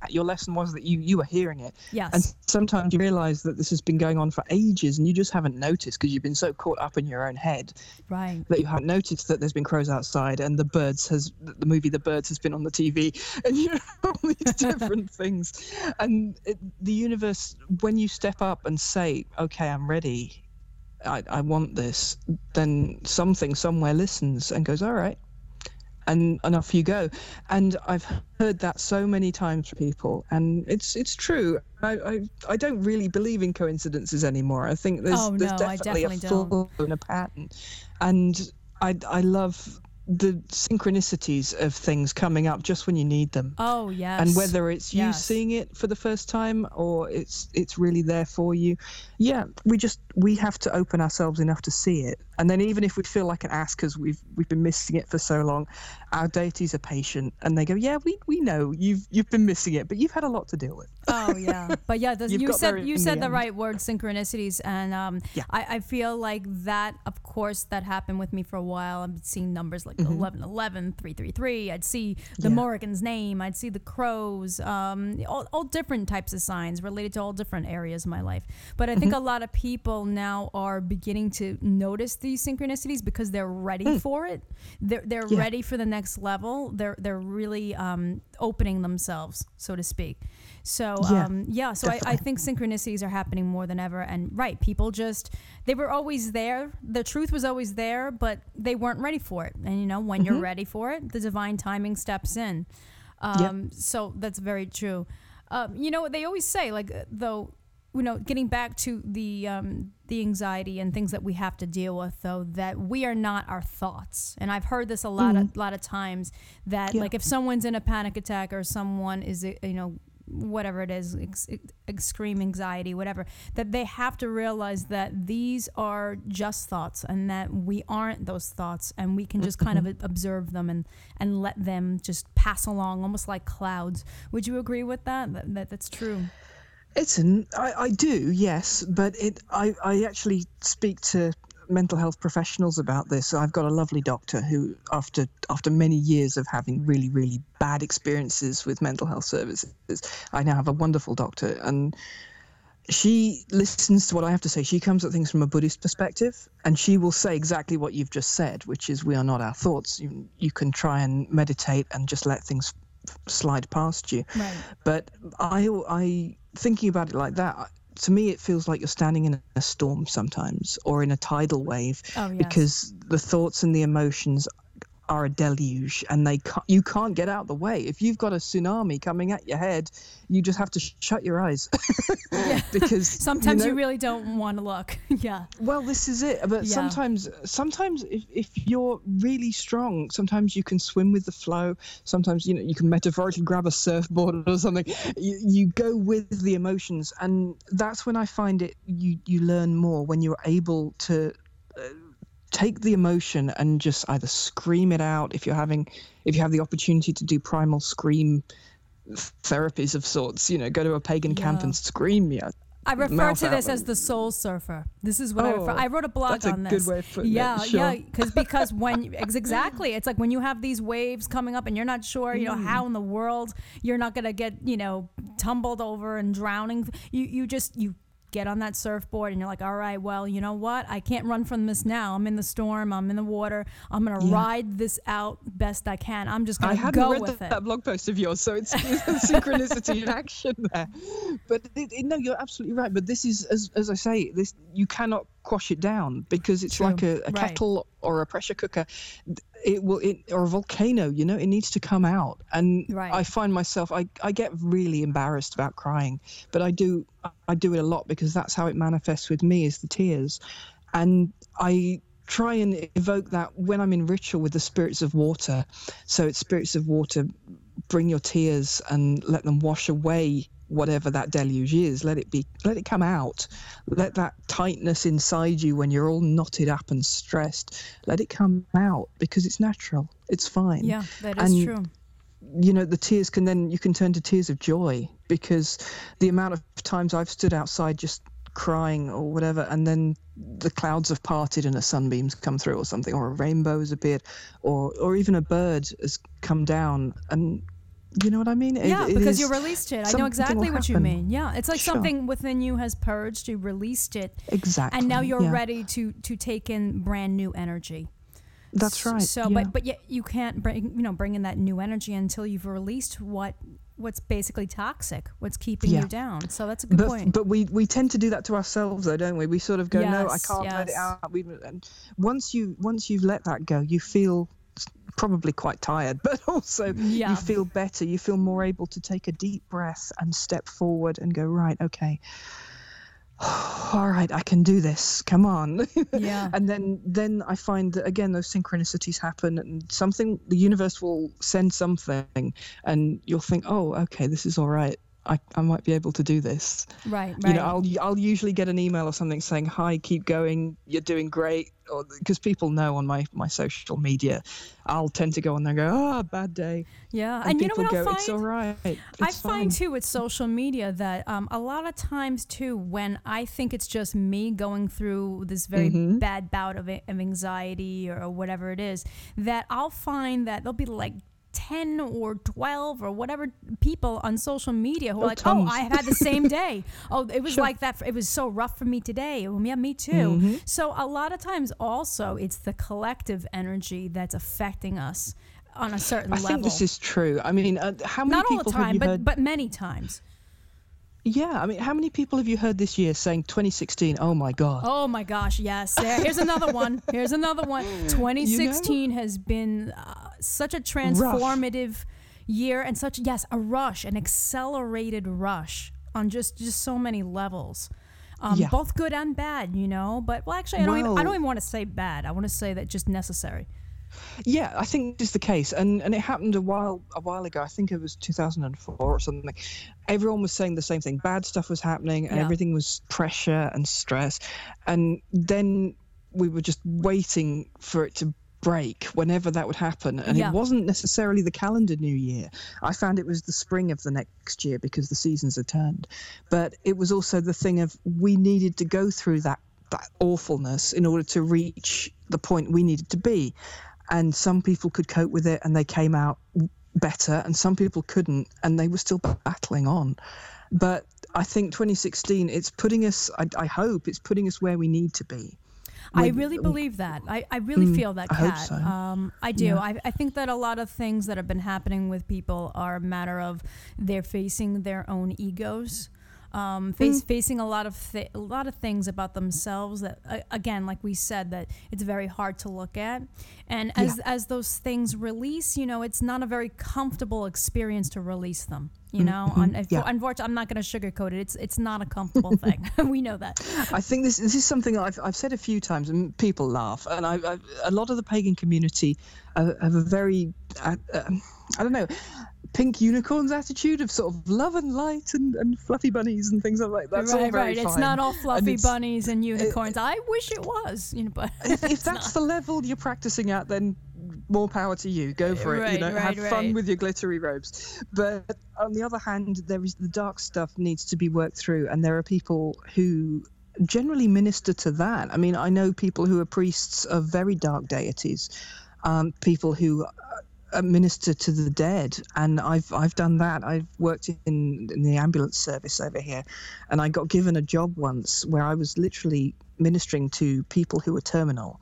Your lesson was that you you were hearing it, Yes. and sometimes you realise that this has been going on for ages, and you just haven't noticed because you've been so caught up in your own head right. that you haven't noticed that there's been crows outside, and the birds has the movie The Birds has been on the TV, (laughs) and you know all these (laughs) different things, and it, the universe when you step up and say, "Okay, I'm ready," I, I want this, then something somewhere listens and goes, all right, and, and off you go. And I've heard that so many times from people, and it's it's true. I, I, I don't really believe in coincidences anymore. I think there's Oh, there's no, definitely, definitely a flaw and a pattern, and I I love the synchronicities of things coming up just when you need them. Oh yes. And whether it's you Yes. seeing it for the first time or it's it's really there for you, yeah, we just we have to open ourselves enough to see it. And then even if we feel like an ass because we've we've been missing it for so long, our deities are patient and they go, yeah, we, we know you've you've been missing it, but you've had a lot to deal with. (laughs) Oh yeah, but yeah, the, (laughs) you said you said the the, right word, synchronicities, and um, Yeah. I, I feel like that. Of course, that happened with me for a while. I'm seeing numbers like Mm-hmm. 11, 11, 333. I'd see the Yeah. Morrigan's name. I'd see the crows. Um, all, all different types of signs related to all different areas of my life. But I think Mm-hmm. a lot of people now are beginning to notice these synchronicities because they're ready for it. They're they're Mm. Yeah. ready for the next level. They're they're really um, opening themselves, so to speak. So Yeah, um, yeah, so I, I think synchronicities are happening more than ever. And right, people just they were always there. The truth was always there, but they weren't ready for it. And you know, when Mm-hmm. you're ready for it, the divine timing steps in. Um, So that's very true. Um, you know, they always say like uh, though. You know, getting back to the um, the anxiety and things that we have to deal with, though, that we are not our thoughts. And I've heard this a lot of lot of times that Yeah. like if someone's in a panic attack or someone is uh, you know whatever it is, ex- ex- extreme anxiety, whatever, that they have to realize that these are just thoughts and that we aren't those thoughts and we can just kind of observe them and, and let them just pass along almost like clouds. Would you agree with that? That, that that's true. It's an I, I do, yes, but it I, I actually speak to mental health professionals about this. I've got a lovely doctor who after after many years of having really, really bad experiences with mental health services, I now have a wonderful doctor and she listens to what I have to say. She comes at things from a Buddhist perspective, and she will say exactly what you've just said, which is we are not our thoughts. You, you can try and meditate and just let things slide past you. Right. But I, I thinking about it like that. To me, it feels like you're standing in a storm sometimes, or in a tidal wave, Oh, yes. because the thoughts and the emotions are a deluge, and they can't, you can't get out the way. If you've got a tsunami coming at your head, you just have to sh- shut your eyes, (laughs) (laughs) because Sometimes you, know- really don't want to look. (laughs) yeah. well, this is it. But Yeah. sometimes, sometimes if, if you're really strong, sometimes you can swim with the flow. Sometimes you know you can metaphorically grab a surfboard or something. You, you go with the emotions, and that's when I find it. You you learn more when you're able to. Uh, take the emotion and just either scream it out if you're having if you have the opportunity to do primal scream therapies of sorts you know go to a pagan camp and scream yeah I refer to this as the soul surfer. This is what I refer. Oh, I wrote a blog that's a on good this. way of putting it, yeah, sure. yeah, because because (laughs) when ex- exactly, it's like when you have these waves coming up and you're not sure, you know, Mm. how in the world you're not gonna get, you know, tumbled over and drowning. You you just you get on that surfboard and you're like, all right, well, you know what? I can't run from this now. I'm in the storm. I'm in the water. I'm gonna Yeah. ride this out best I can. I'm just gonna hadn't go read with that, it. that blog post of yours, so it's, it's synchronicity in action there. But it, it- no, you're absolutely right. But this is, as, as I say, this you cannot quash it down because it's True. like a, a Right. kettle or a pressure cooker. It will, it, or a volcano. You know, it needs to come out. And Right. I find myself, I, I get really embarrassed about crying, but I do, I do it a lot because that's how it manifests with me is the tears, and I try and evoke that when I'm in ritual with the spirits of water. So it's spirits of water, bring your tears and let them wash away whatever that deluge is. Let it be, let it come out. Let that tightness inside you when you're all knotted up and stressed, let it come out because it's natural. It's fine. yeah, that is and- true. You know, the tears can then, you can turn to tears of joy because the amount of times I've stood outside just crying or whatever, and then the clouds have parted and a sunbeam's come through or something, or a rainbow has appeared, or or even a bird has come down, and you know what I mean? It- Yeah, it because you released it. I know exactly what you mean. Yeah, it's like Sure. something within you has purged. You released it, exactly, and now you're yeah. ready to to take in brand new energy. That's right. So, yeah. but but yet you can't bring you know bring in that new energy until you've released what what's basically toxic, what's keeping Yeah. you down. So that's a good but, point. but we we tend to do that to ourselves though don't we we sort of go no i can't let it out we, once you once you've let that go you feel probably quite tired (laughs) but also Yeah. you feel better. You feel more able to take a deep breath and step forward and go right okay. (sighs) All right i can do this. Come on. (laughs) Yeah. and then then i find that again those synchronicities happen and something the universe will send something and you'll think oh okay this is all right i, I might be able to do this right, right. you know i'll i'll usually get an email or something saying hi keep going you're doing great or because people know on my my social media i'll tend to go on there and go ah bad day yeah. and, And, you know people what I'll go find? it's all right I it's find fine." too with social media that um, a lot of times too, when I think it's just me going through this very Mm-hmm. bad bout of, of anxiety or whatever it is, that I'll find that there'll be like. 10 or 12 or whatever people on social media who are Oh, like, oh, tons. I had the same (laughs) day. Oh, it was Sure. like that. For, it was so rough for me today. Oh, yeah, me too. Mm-hmm. So a lot of times also it's the collective energy that's affecting us on a certain i level. I think this is true i mean uh, how many Not all the time, but, heard but many times. Yeah i mean how many people have you heard this year saying 2016 oh my god Oh my gosh, yes. There, here's another one. (laughs) Here's another one. 2016 has been uh, such a transformative year and such yes, a rush, an accelerated rush on just just so many levels. Um, Yeah. both good and bad, you know. But well, actually, I don't. even, I don't even want to say bad. I want to say that just necessary. Yeah, I think this is the case, and and it happened a while a while ago. I think it was 2004 or something. Everyone was saying the same thing. Bad stuff was happening, and Yeah. everything was pressure and stress. And then we were just waiting for it to break whenever that would happen and Yeah. it wasn't necessarily the calendar new year i found it was the spring of the next year because the seasons had turned but it was also the thing of we needed to go through that that awfulness in order to reach the point we needed to be and some people could cope with it and they came out better and some people couldn't and they were still battling on but i think 2016 it's putting us i, I hope it's putting us where we need to be I really believe that. I, I really feel that, I hope Kat. so. Um, I do. Yeah. I, I think that a lot of things that have been happening with people are a matter of they're facing their own egos. Um, face, facing a lot of th- a lot of things about themselves that uh, again, like we said, that it's very hard to look at, and as as those things release, you know, it's not a very comfortable experience to release them. You know, Un- yeah. unfortunately, I'm not going to sugarcoat it. It's it's not a comfortable (laughs) thing. (laughs) we know that. I think this this is something that I've, I've said a few times, and people laugh. And I, I a lot of the pagan community uh, have a very, uh, um I don't know, pink unicorns attitude of sort of love and light and, and fluffy bunnies and things like that. That's all right, very right. It's not all fluffy it's- bunnies and unicorns. I wish it was, you know, but if, if (laughs) that's the level you're practicing at, then more power to you. Go for it. You know, right, have fun with your glittery robes. But on the other hand, there is the dark stuff needs to be worked through, and there are people who generally minister to that. I mean, I know people who are priests of very dark deities, um, people who. Uh, minister to the dead and I've I've done that I've worked in, in the ambulance service over here and I got given a job once where I was literally ministering to people who were terminal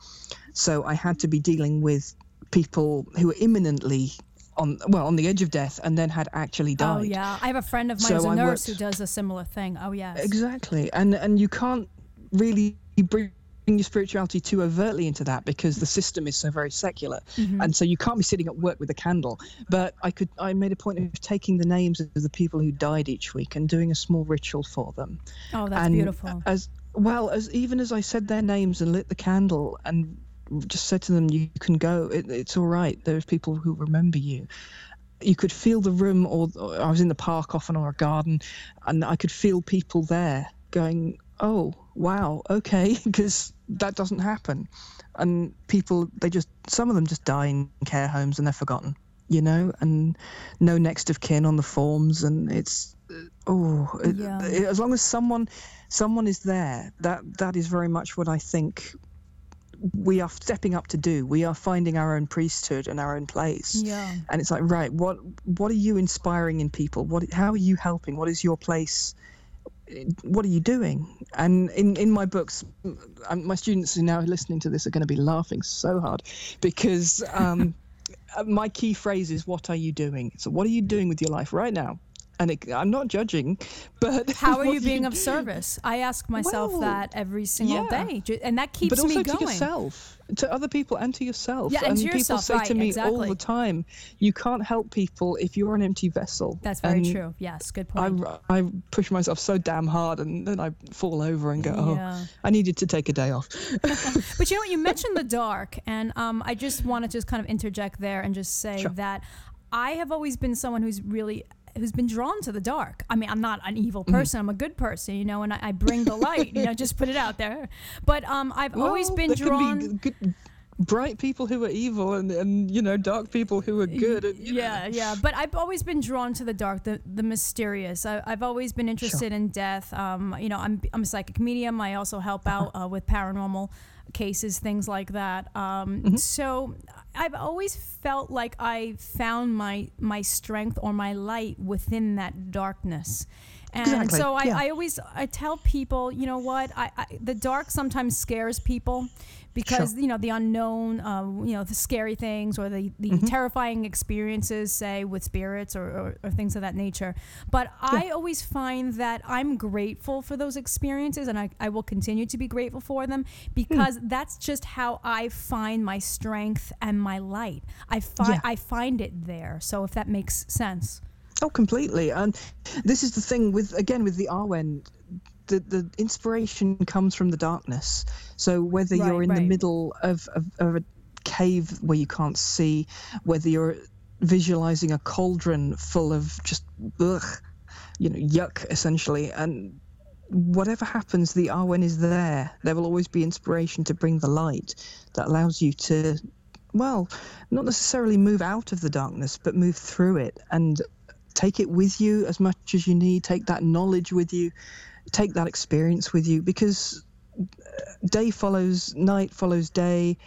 so I had to be dealing with people who were imminently on well on the edge of death and then had actually died. oh yeah, I have a friend of mine So who's a I nurse worked- who does a similar thing. Oh yes, Exactly, and and you can't really bring your spirituality too overtly into that because the system is so very secular, Mm-hmm. and so you can't be sitting at work with a candle. But I could, I made a point of taking the names of the people who died each week and doing a small ritual for them. Oh, that's and beautiful. As well as even as I said their names and lit the candle and just said to them, "You can go. It, it's all right. There's people who remember you." You could feel the room, or, or I was in the park often or a garden, and I could feel people there going, "Oh, wow, okay," (laughs) because that doesn't happen. And people, they just some of them just die in care homes and they're forgotten, you know, and no next of kin on the forms, and it's uh, oh, it- it- as long as someone someone is there, that that is very much what I think we are stepping up to do. We are finding our own priesthood and our own place. Yeah. And it's like, right, what what are you inspiring in people? What how are you helping? What is your place? What are you doing? And in, in my books, um, my students who now listening to this are going to be laughing so hard because um, (laughs) uh, my key phrase is, "What are you doing?" So, what are you doing with your life right now? And it, I'm not judging, but (laughs) how are you being of service? I ask myself Well, that every single yeah. day, and that keeps but also me to going. yourself, to other people, and to yourself. Yeah, and to people yourself, say right, to me all the time, "You can't help people if you're an empty vessel." That's very And true. Yes, good point. I push myself so damn hard, and then I fall over and go, "Oh, Yeah. I needed to take a day off." (laughs) But you know what? You mentioned the dark, and um, I just want to just kind of interject there and just say Sure. that I have always been someone who's really who's been drawn to the dark. I mean, I'm not an evil Mm-hmm. person. I'm a good person, you know, and I, I bring the light. you know, just put it out there. But um, I've always been there drawn. Can be good, bright people who are evil, and, and you know, dark people who are good. And, you know. yeah, yeah. But I've always been drawn to the dark, the the mysterious. I, I've always been interested in death. Um, you know, I'm I'm a psychic medium. I also help out uh, with paranormal cases, things like that. Um, Mm-hmm. So I've always felt like I found my my strength or my light within that darkness. And Exactly, so I, yeah. I always I tell people, you know what, I, I the dark sometimes scares people because Sure. you know the unknown, uh, you know the scary things or the, the Mm-hmm. terrifying experiences, say with spirits or, or, or things of that nature. But I always find that I'm grateful for those experiences, and I, I will continue to be grateful for them because Hmm. that's just how I find my strength and my light. I find Yeah. I find it there. So if that makes sense. Oh, completely. And this is the thing with again with the Awen, the the inspiration comes from the darkness. So whether Right, you're in the middle of, of, of a cave where you can't see, whether you're visualizing a cauldron full of just ugh, you know, yuck essentially, and whatever happens, the Awen is there. There will always be inspiration to bring the light that allows you to, well, not necessarily move out of the darkness, but move through it and take it with you as much as you need. Take that knowledge with you, take that experience with you, because day follows night, follows day.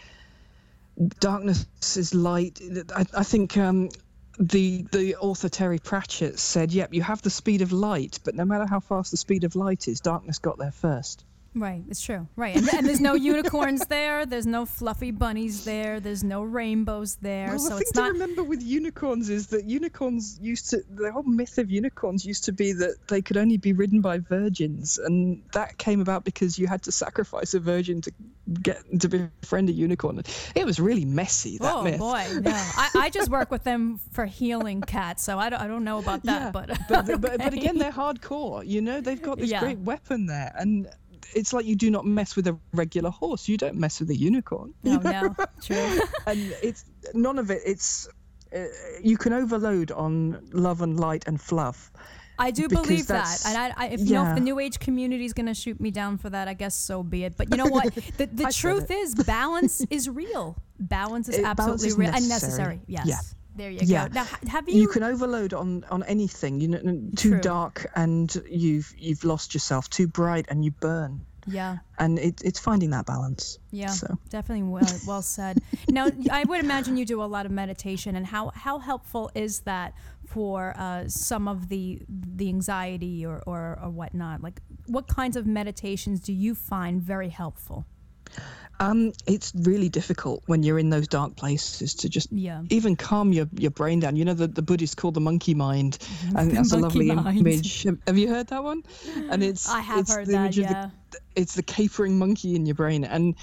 Darkness is light. I, I think. Um, the the author Terry Pratchett said, "Yep, you have the speed of light, but no matter how fast the speed of light is, darkness got there first. Right, it's true. Right, and, and there's no (laughs) unicorns there. There's no fluffy bunnies there. There's no rainbows there. Well, so the it's thing not. to remember with unicorns is that unicorns used to the whole myth of unicorns used to be that they could only be ridden by virgins, and that came about because you had to sacrifice a virgin to get to befriend a unicorn. It was really messy that Oh myth. boy, no! I, I just work with them for healing cats, so I don't, I don't know about that. yeah, but (laughs) but, but, but again, they're hardcore. You know, they've got this Yeah. great weapon there, and it's like you do not mess with a regular horse. You don't mess with a unicorn. no, (laughs) no, true. and it's none of it. It's uh, you can overload on love and light and fluff. I do believe that, and I, I if you know if the new age community is going to shoot me down for that, I guess so be it. But you (laughs) know what? The, the truth is, balance is real. Balance is It- balance absolutely is real and necessary. necessary. Yes. Yeah. There you Yeah. go. Now, have you? You can overload on on anything. You know, too True. dark and you've you've lost yourself. Too bright and you burn. yeah. And it, it's finding that balance. Yeah, So. definitely well, well said. (laughs) now, I would imagine you do a lot of meditation, and how, how helpful is that for uh, some of the the anxiety or, or, or whatnot? Like, what kinds of meditations do you find very helpful? Um, it's really difficult when you're in those dark places to just Yeah. even calm your, your brain down. You know, the, the Buddhists call the monkey mind, (laughs) and that's a lovely mind. image. Have, you heard that one? And it's I have it's heard the that. image of the it's the capering monkey in your brain and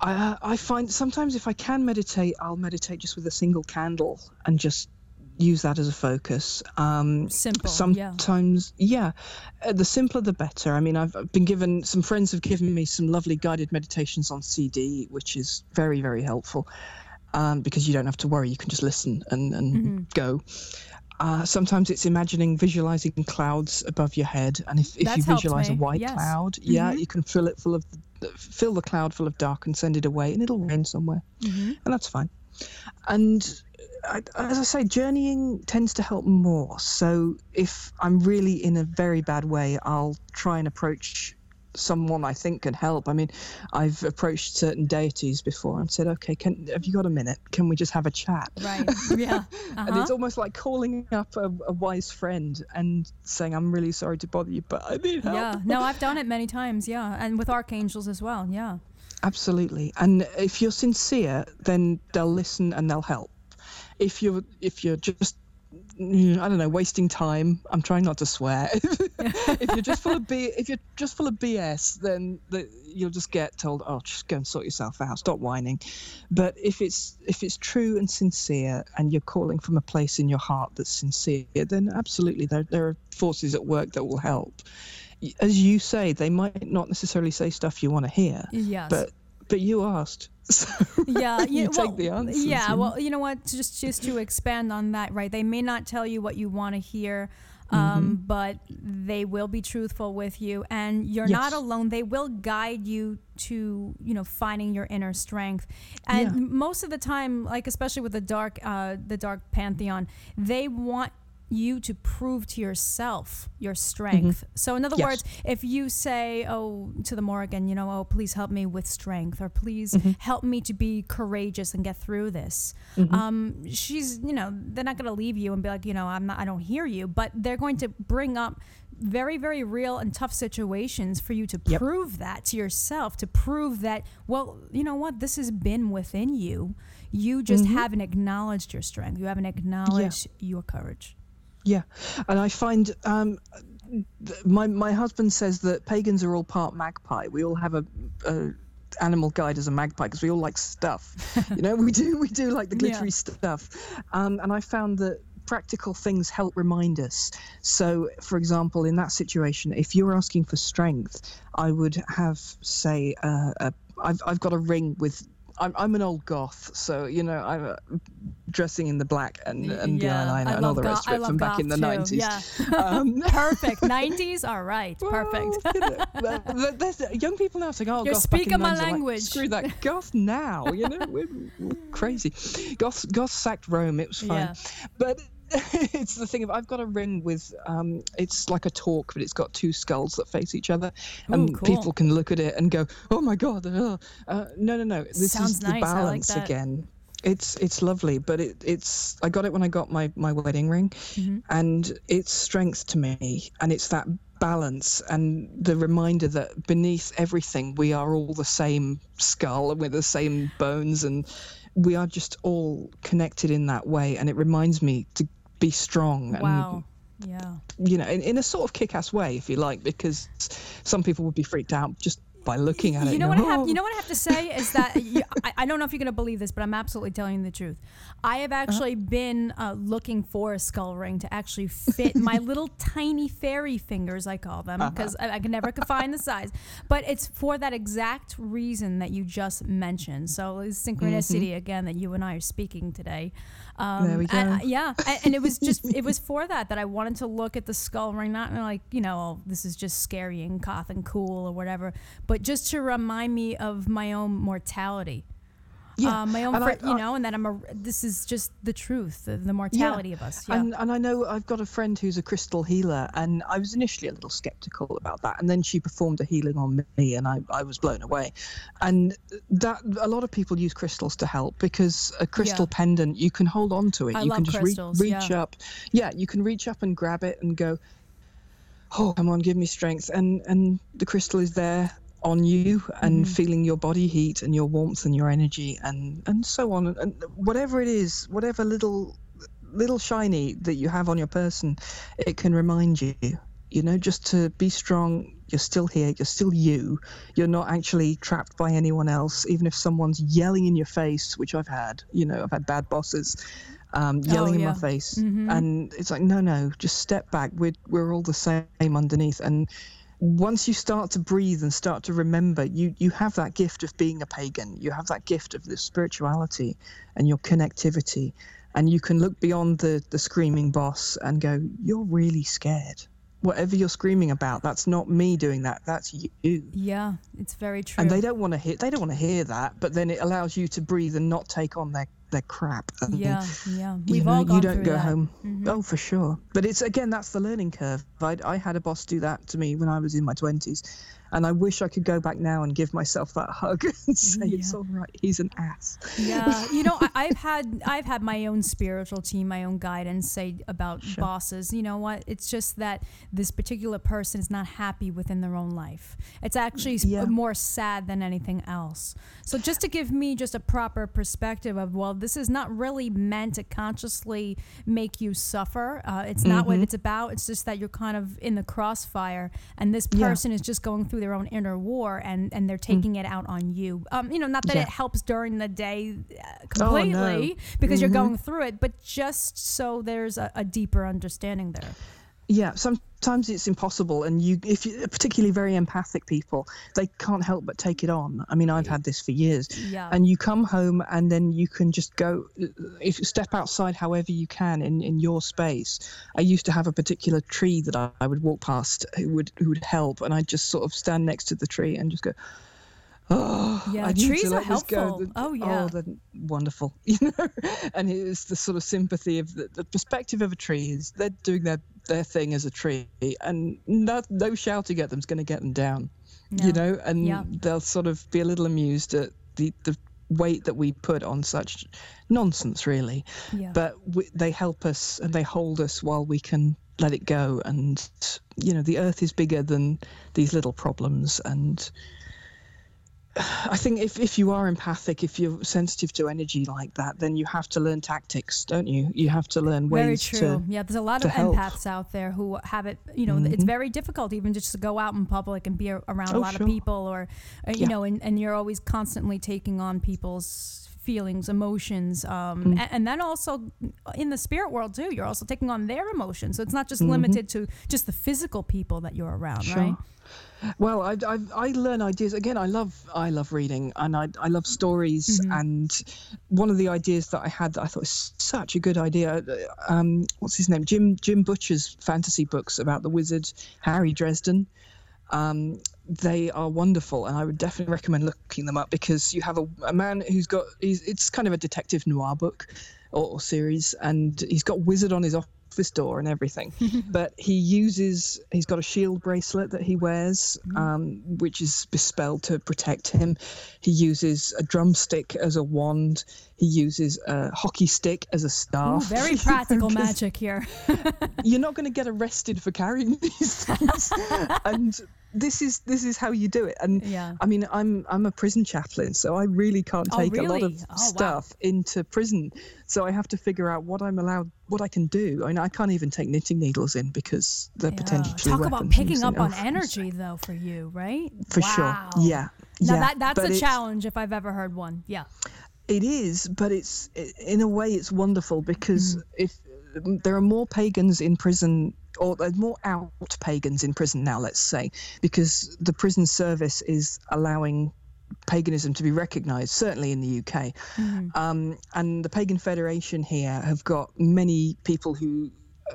I, I find sometimes if I can meditate, I'll meditate just with a single candle and just use that as a focus. Um, Simple. sometimes, yeah, uh, the simpler the better. I mean, I've been given some friends have given me some lovely guided meditations on CD, which is very very helpful um, because you don't have to worry. You can just listen and and Mm-hmm. go. Uh, sometimes it's imagining, visualizing clouds above your head, and if, if you That's visualize a white yes. cloud, yeah, Mhm. you can fill it full of, fill the cloud full of dark and send it away, and it'll rain somewhere, hmm and that's fine. And I, as I say, journeying tends to help more. So if I'm really in a very bad way, I'll try and approach someone I think can help. I mean, I've approached certain deities before and said, "Okay, can have you got a minute? Can we just have a chat?" Right. Yeah. (laughs) And Uh-huh. it's almost like calling up a, a wise friend and saying, "I'm really sorry to bother you, but I need help." Yeah. No, I've done it many times. Yeah, and with archangels as well. Yeah. Absolutely. And if you're sincere, then they'll listen and they'll help. If you're if you're just mm, I don't know, wasting time. I'm trying not to swear. (laughs) if you're just full of B, if you're just full of BS, then the, you'll just get told, "Oh, just go and sort yourself out. Stop whining." But if it's if it's true and sincere, and you're calling from a place in your heart that's sincere, then absolutely there there are forces at work that will help. As you say, they might not necessarily say stuff you want to hear. Yes. But but you asked. (laughs) So yeah, (laughs) you, you take well, the answers. Yeah, well, you know what? Just just to expand on that, right? They may not tell you what you want to hear, um, Mm-hmm. but they will be truthful with you, and you're Yes. not alone. They will guide you to you know finding your inner strength, and Yeah. most of the time, like especially with the dark uh, the dark pantheon, they want you to prove to yourself your strength. So in other Mm-hmm. Yes. words, if you say, "Oh, to the Morrigan, you know, oh, please help me with strength," or "Please Mm-hmm. help me to be courageous and get through this," Mm-hmm. um, she's, you know, they're not going to leave you and be like, you know, I'm not, I don't hear you, but they're going to bring up very, very real and tough situations for you to Yep. prove that to yourself, to prove that, well, you know what, this has been within you. You just Mm-hmm. haven't acknowledged your strength. You haven't acknowledged your courage. Yeah, and I find um, my my husband says that pagans are all part magpie. We all have a, a animal guide as a magpie because we all like stuff. you know, we do (laughs) we do like the Yeah. glittery stuff, um, and I found that practical things help remind us. So, for example, in that situation, if you're asking for strength, I would have say uh, a, I've I've got a ring with. I'm, I'm an old goth, so you know I'm uh, dressing in the black and, and the eyeliner and all the rest of I it from back in the. 90s. Yeah. (laughs) Um, (laughs) Perfect. 90s? All right. (laughs) Perfect. well, you know, th- th- there's young people now saying, "Oh, You're goth speaking my 90s." I'm like, language. Screw that, goth now. You know, we're, we're crazy. Goth, goth sacked Rome. It was fine, Yeah. but (laughs) it's the thing of I've got a ring with um, it's like a talk, but it's got two skulls that face each other, and cool. people can look at it and go, "Oh my god!" Uh, uh, no, no, no. This Sounds is the nice, like balance that. again. It's it's lovely, but it, it's I got it when I got my my wedding ring, Mm-hmm. and it's strength to me, and it's that balance and the reminder that beneath everything we are all the same skull and we're the same bones, and we are just all connected in that way, and it reminds me to be strong and Wow. Yeah. you know in, in a sort of kick-ass way if you like because some people would be freaked out just by looking at it You and know what I have? You know what I have to say is that (laughs) you, I, I don't know if you're going to believe this, but I'm absolutely telling you the truth. I have actually been uh, looking for a skull ring to actually fit my (laughs) little tiny fairy fingers, I call them, because I, I can never could find the size. But it's for that exact reason that you just mentioned. So it's synchronicity again that you and I are speaking today. Um, There we and, go. uh, yeah, and, and it was (laughs) just it was for that that I wanted to look at the skull ring, not like you know oh, this is just scary and goth and cool or whatever, but just to remind me of my own mortality. Yeah, um, my own, fr- I- you I- know, and that I'm a. This is just the truth, the, the mortality of us. Yeah. And, and I know I've got a friend who's a crystal healer, and I was initially a little skeptical about that. And then she performed a healing on me, and I, I was blown away. And that a lot of people use crystals to help because a crystal Yeah. pendant, you can hold on to it. I you love can just crystals, reach, reach yeah. up. Yeah, you can reach up and grab it and go, oh, come on, give me strength. And, and the crystal is there on you and Mm-hmm. feeling your body heat and your warmth and your energy and, and so on. And whatever it is, whatever little little shiny that you have on your person, it can remind you, you know, just to be strong. You're still here. You're still you. You're not actually trapped by anyone else, even if someone's yelling in your face, which I've had. You know, I've had bad bosses um, yelling in yeah. my face, and it's like, no, no, just step back. We're we're all the same underneath, and once you start to breathe and start to remember, you you have that gift of being a pagan. You have that gift of the spirituality and your connectivity, and you can look beyond the the screaming boss and go, you're really scared. Whatever you're screaming about, that's not me doing that. That's you. yeah, it's very true. And they don't want to hear. They don't want to hear that. But then it allows you to breathe and not take on their their crap. Yeah, yeah. you We've know, all gone you don't go that. home. Mhm. Oh, for sure. But it's again, that's the learning curve. I, I had a boss do that to me when I was in my twenties, And I wish I could go back now and give myself that hug (laughs) and say Yeah. it's all right. He's an ass. yeah you know I, (laughs) i've had i've had my own spiritual team my own guidance say about Sure. bosses you know what it's just that this particular person is not happy within their own life it's actually Yeah. more sad than anything else so just to give me just a proper perspective of well this is not really meant to consciously make you suffer uh, it's not Mm-hmm. what it's about it's just that you're kind of in the crossfire and this Yeah. person is just going through their own inner war and and they're taking it out on you um you know not that Mm. Yeah. it helps during the day uh, Oh, no. completely because you're Mhm. going through it, but just so there's a, a deeper understanding there. Yeah, sometimes it's impossible, and you, if you, particularly very empathic people, they can't help but take it on. I mean, I've had this for years, Yeah. and you come home, and then you can just go, if you step outside, however you can in in your space. I used to have a particular tree that I, I would walk past who would who would help, and I'd just sort of stand next to the tree and just go. Oh, Yeah, I trees are let this go." helpful. Oh, oh yeah. Oh, they're wonderful, (laughs) you know. And it's the sort of sympathy of the, the perspective of a tree is they're doing their their thing as a tree, and no no shouting at them is going to get them down, No. you know. And Yeah. they'll sort of be a little amused at the the weight that we put on such nonsense, really. Yeah. But we, they help us and they hold us while we can let it go. And you know, the earth is bigger than these little problems, and (sighs) I think if, if you are empathic, if you're sensitive to energy like that, then you have to learn tactics, don't you? You have to learn ways Very true. to. yeah, there's a lot of help. empaths out there who have it. You know, it's very difficult even just to go out in public and be a- around a Oh, lot sure. of people, or uh, you Yeah. know, and, and you're always constantly taking on people's feelings, emotions, um, Mm. a- and then also in the spirit world too. You're also taking on their emotions, so it's not just Mm-hmm. limited to just the physical people that you're around, right? Well, I, I, I learn ideas again. I love I love reading and I, I love stories. And one of the ideas that I had that I thought was such a good idea. Um, what's his name? Jim Jim Butcher's fantasy books about the wizard Harry Dresden. Um, they are wonderful, and I would definitely recommend looking them up because you have a, a man who's got he's, it's kind of a detective noir book or, or series, and he's got wizard on his office door and everything. (laughs) but he uses he's got a shield bracelet that he wears, um, which is bespelled to protect him. He uses a drumstick as a wand. He uses a hockey stick as a Ooh, staff. very you (laughs) know, practical magic here. (laughs) you're not going to get arrested for carrying these things and this is this is how you do it and Yeah. i mean i'm i'm a prison chaplain so i really can't Oh, take a lot of Oh, wow. stuff into prison so i have to figure out what i'm allowed what i can do i mean i can't even take knitting needles in because they're Yeah. potentially Talk about picking up on oh, energy, though, for you, right? for Wow. sure yeah Now yeah that that's but a challenge if I've ever heard one. Yeah. It is, but it's in a way it's wonderful because Mm. if there are more pagans in prison, or there's more out pagans in prison now, let's say, because the prison service is allowing paganism to be recognised, certainly in the UK. Mm-hmm. Um, and the Pagan Federation here have got many people who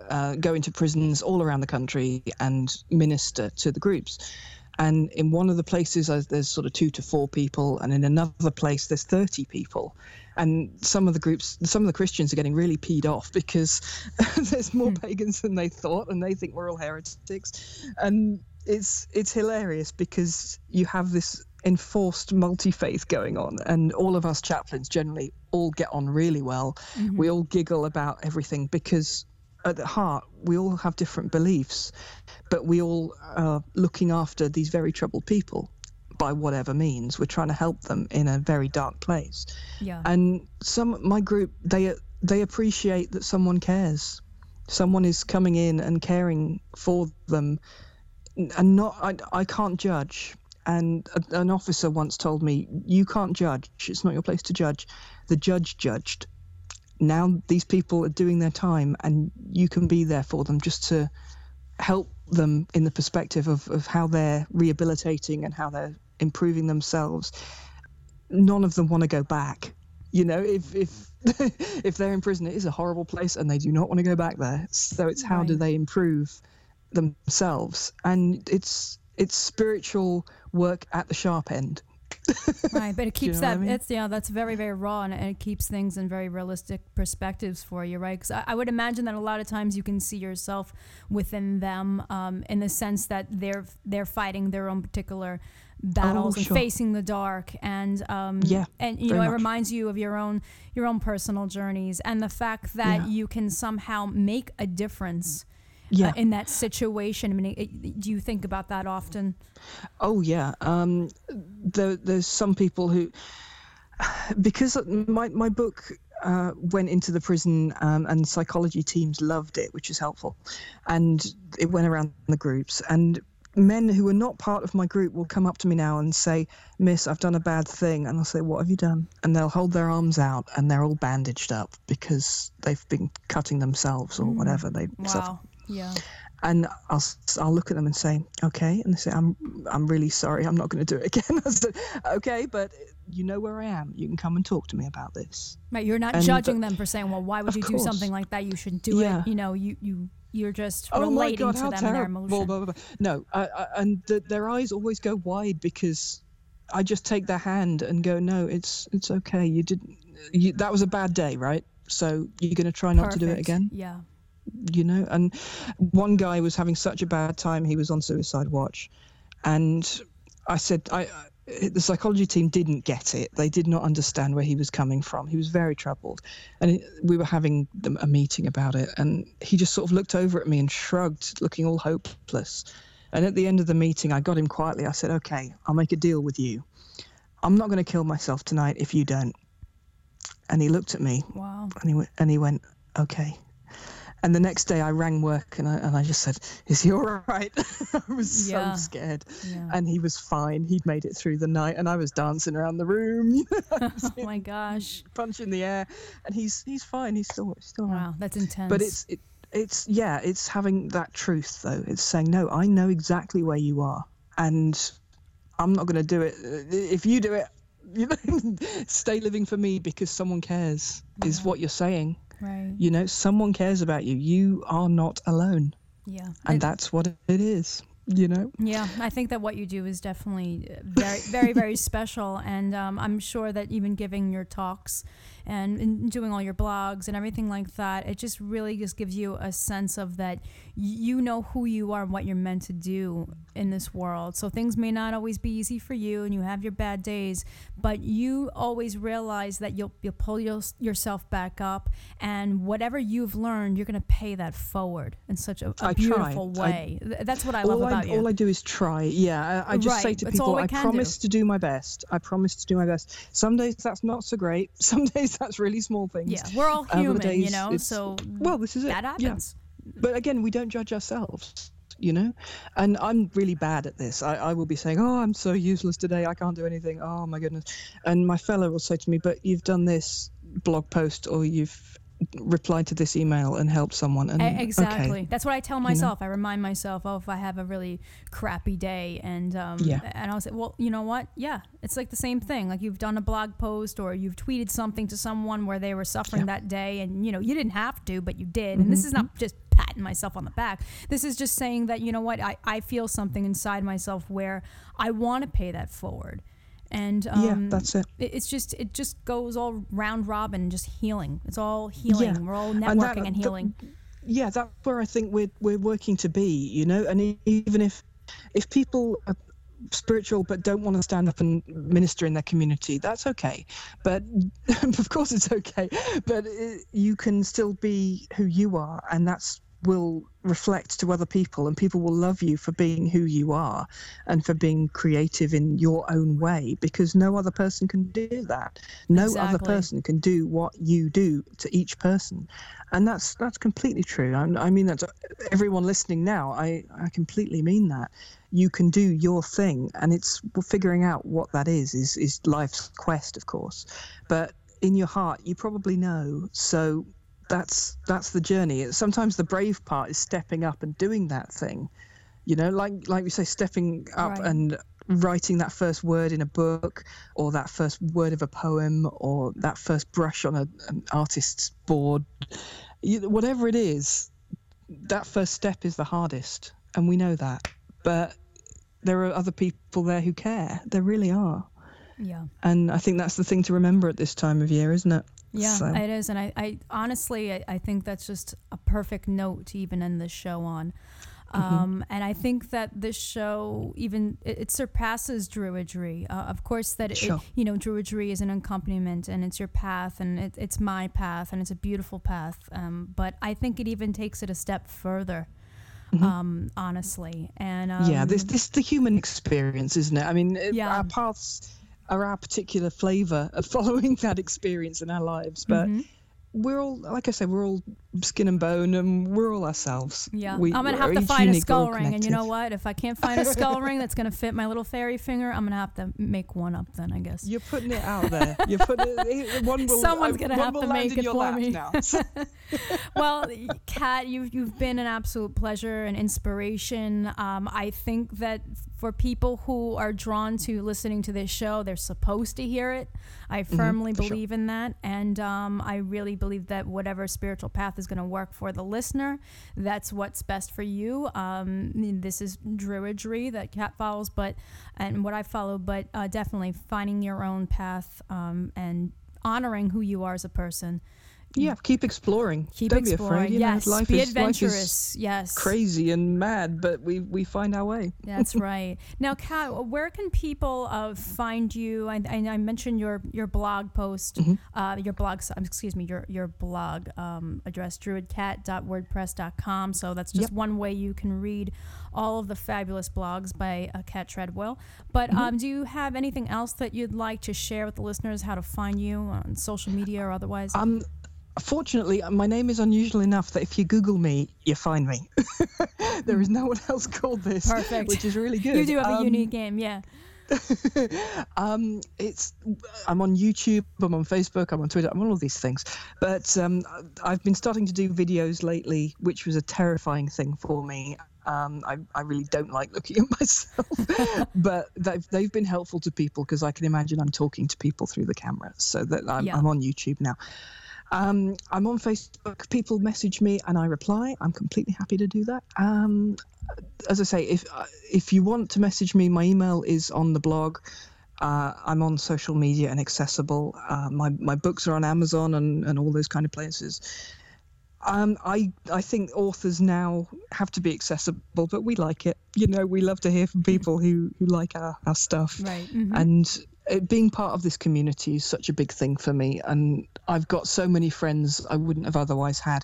uh, go into prisons all around the country and minister to the groups. And in one of the places, uh, there's sort of two to four people, and in another place, there's 30 people. And some of the groups, some of the Christians are getting really peed off because (laughs) there's more pagans than they thought, and they think we're all heretics. And it's it's hilarious because you have this enforced multi faith going on, and all of us chaplains generally all get on really well. We all giggle about everything because at the heart we all have different beliefs, but we all are looking after these very troubled people by whatever means. We're trying to help them in a very dark place. Yeah. And some my group they they appreciate that someone cares. Someone is coming in and caring for them and not I, I can't judge and a, an officer once told me you can't judge it's not your place to judge the judge judged now these people are doing their time and you can be there for them just to help them in the perspective of, of how they're rehabilitating and how they're improving themselves. None of them want to go back. You know if if (laughs) if they're in prison it is a horrible place and they do not want to go back there. So it's how do they improve themselves? And it's it's spiritual work at the sharp end (laughs) right, but it keeps know that. I mean? It's yeah, that's very very raw, and, and it keeps things in very realistic perspectives for you, right? Because I, I would imagine that a lot of times you can see yourself within them, um, in the sense that they're they're fighting their own particular battles and Oh, sure. facing the dark, and um, Yeah, and you know it reminds you of your own your own personal journeys, and the fact that Yeah. you can somehow make a difference. Yeah. Uh, in that situation, I mean, it, do you think about that often? Oh yeah. Um, there, there's some people who, because my my book uh, went into the prison um, and psychology teams loved it, which is helpful, and it went around the groups and. Men who are not part of my group will come up to me now and say, Miss, I've done a bad thing. And I'll say, What have you done? And they'll hold their arms out and they're all bandaged up because they've been cutting themselves or whatever they suffer Wow. Yeah. and I'll I'll look at them and say, okay, and they say, I'm I'm really sorry, I'm not going to do it again. (laughs) I said, okay, but you know where I am. You can come and talk to me about this. Right, you're not And- judging them for saying, "Well, why would you do course. something like that? You shouldn't do Yeah. it." You know, you you you're just Oh my relating God, to how them and their terrible! emotion. Blah, blah, blah. No, I, I, and the, their eyes always go wide because I just take their hand and go, no, it's it's okay. You didn't. You, that was a bad day, right? So you're going to try not to do it again. Yeah. You know and one guy was having such a bad time he was on suicide watch. And i said i the psychology team didn't get it. They did not understand where he was coming from. He was very troubled. And it, we were having a meeting about it and he just sort of looked over at me and shrugged looking all hopeless. And at the end of the meeting i got him quietly. I said okay i'll make a deal with you. I'm not going to kill myself tonight if you don't. And he looked at me. Wow. and he went, and he went, okay. And the next day I rang work and I, and I just said, is he all right? (laughs) I was Yeah. so scared. Yeah. And he was fine. He'd made it through the night and I was dancing around the room, (laughs) you know, I was (laughs) oh my gosh. punch in the air. And he's he's fine. He's still still around. Wow, that's intense. But it's it, it's yeah, it's having that truth though. It's saying, no, I know exactly where you are. And I'm not going to do it. If you do it, you know, stay living for me because someone cares, is what you're saying. Right. You know, someone cares about you. You are not alone. Yeah. And that's what it is, you know? Yeah, I think that what you do is definitely very, very, very (laughs) special, and um, I'm sure that even giving your talks and, and doing all your blogs and everything like that, it just really just gives you a sense of that you know who you are and what you're meant to do in this world. So things may not always be easy for you, and you have your bad days, but you always realize that you'll you'll pull your, yourself back up, and whatever you've learned, you're gonna pay that forward in such a, try. beautiful I- way. Th- That's what I love all, I, about you. all I do is try. Yeah, I, I just say to that's people, I promise to do my best. I promise to do my best. Some days that's not so great. (laughs) Some days (laughs) that's really small things. Yeah, we're all uh, Other human, you know. So Well, this is it. that Yeah. but again we don't judge ourselves you know and i'm really bad at this I, I will be saying oh i'm so useless today i can't do anything oh my goodness and my fellow will say to me but you've done this blog post or you've replied to this email and helped someone and E- okay. exactly. That's what I tell myself. I remind myself, oh, if I have a really crappy day, and um, Yeah. and I'll say, well, you know what? Yeah, it's like the same thing. Like you've done a blog post or you've tweeted something to someone where they were suffering Yeah. that day, and you know you didn't have to, but you did. And Mm-hmm. this is not just patting myself on the back. This is just saying that you know what? I I feel something inside myself where I want to pay that forward. And um, yeah that's it it- it's just it just goes all round robin, just healing. It's all healing. Yeah. We're all And networking that- and, the- healing. yeah that's where i think we're we're working to be you know and even if if people are spiritual but don't want to stand up and minister in their community that's okay but (laughs) of course it's okay but it, you can still be who you are and that's will reflect to other people and people will love you for being who you are and for being creative in your own way because no other person can do that. No other person can do what you do to each person. And that's that's completely true. I, I mean that everyone listening now I, I completely mean that. You can do your thing and it's figuring out what that is is is life's quest of course. But in your heart you probably know. So that's that's the journey sometimes the brave part is stepping up and doing that thing you know like like we say stepping up Right. and writing that first word in a book or that first word of a poem or that first brush on a, an artist's board you, whatever it is that first step is the hardest and we know that but there are other people there who care there really are Yeah. And I think that's the thing to remember at this time of year, isn't it? Yeah, So- it is, and I, I honestly, I, I think that's just a perfect note to even end this show on. Mm-hmm. Um, and I think that this show even it, it surpasses druidry. Uh, of course, that it, Sure. you know druidry is an accompaniment, and it's your path, and it, it's my path, and it's a beautiful path. Um, but I think it even takes it a step further. Um, honestly, and um, Mm-hmm. yeah, this this is the human experience, isn't it? I mean, Yeah. our paths are our particular flavour of following that experience in our lives, but Mm-hmm. we're all, like I said, we're all skin and bone, and we're all ourselves. Yeah, we, I'm gonna have to find a unique, we're all skull ring, and you know what? If I can't find a skull ring that's gonna fit my little fairy finger, I'm gonna have to make one up. Then I guess. You're putting it out there. You're putting it, one (laughs) will, Someone's uh, gonna one have to make it for me. Now. (laughs) (laughs) well, Kat, you've you've been an absolute pleasure and inspiration. Um, I think that for people who are drawn to listening to this show, they're supposed to hear it. I firmly for sure. believe in that, and um, I really believe that whatever spiritual path is going to work for the listener, that's what's best for you. Um, this is druidry that Kat follows, but and what I follow, but uh, definitely finding your own path um, and honoring who you are as a person. Yeah, keep exploring. Keep Don't exploring. be afraid. You yes, know, life be is, life adventurous. is yes, crazy and mad, but we we find our way. That's (laughs) right. Now, Cat, where can people uh, find you? I, I, I mentioned your your blog post, Mm-hmm. uh, your blog. um, Excuse me, your your blog um, address druidcat.wordpress.com. So that's just Yep. one way you can read all of the fabulous blogs by uh, Cat Treadwell. But Mm-hmm. um, do you have anything else that you'd like to share with the listeners? How to find you on social media or otherwise? Um, fortunately, my name is unusual enough that if you Google me, you find me. (laughs) there is no one else called this, Perfect. which is really good. you do have a Um, unique name, yeah. (laughs) um, it's I'm on YouTube, I'm on Facebook, I'm on Twitter, I'm on all these things. But um, I've been starting to do videos lately, which was a terrifying thing for me. Um, I, I really don't like looking at (laughs) myself, but they've, they've been helpful to people because I can imagine I'm talking to people through the camera. So that I'm, Yeah. I'm on YouTube now. Um, I'm on Facebook. People message me and I reply. I'm completely happy to do that. Um, as I say, if uh, if you want to message me, my email is on the blog. Uh, I'm on social media and accessible. Uh, my my books are on Amazon and, and all those kind of places. Um, I I think authors now have to be accessible, but we like it. You know, we love to hear from people who, who like our, our stuff. Right. mhm. And it, being part of this community is such a big thing for me. And I've got so many friends I wouldn't have otherwise had.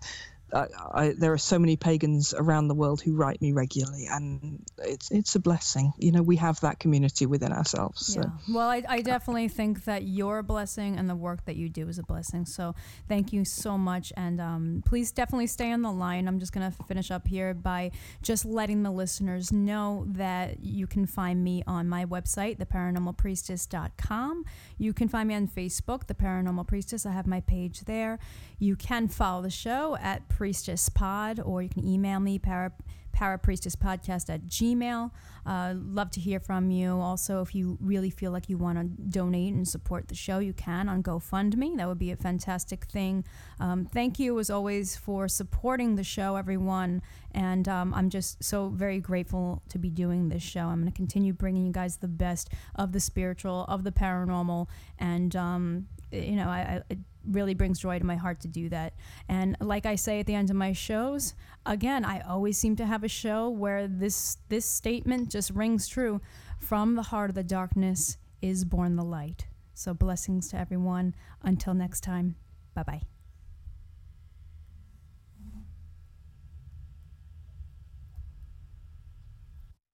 I, I, there are so many pagans around the world who write me regularly, and it's it's a blessing. You know, we have that community within ourselves. So. Yeah. Well, I, I definitely think that you're blessing and the work that you do is a blessing. So thank you so much. And um, please definitely stay on the line. I'm just to finish up here by just letting the listeners know that you can find me on my website, theparanormalpriestess.com. You can find me on Facebook, The Paranormal Priestess. I have my page there. You can follow the show at Priestess Pod, or you can email me, para, parapriestesspodcast at gmail. Uh, love to hear from you. Also, if you really feel like you want to donate and support the show, you can on GoFundMe. That would be a fantastic thing. Um, thank you, as always, for supporting the show, everyone. And um, I'm just so very grateful to be doing this show. I'm going to continue bringing you guys the best of the spiritual, of the paranormal, and um, you know, I, I really brings joy to my heart to do that. And like I say at the end of my shows, again, I always seem to have a show where this this statement just rings true. From the heart of the darkness is born the light. So blessings to everyone. Until next time. Bye bye.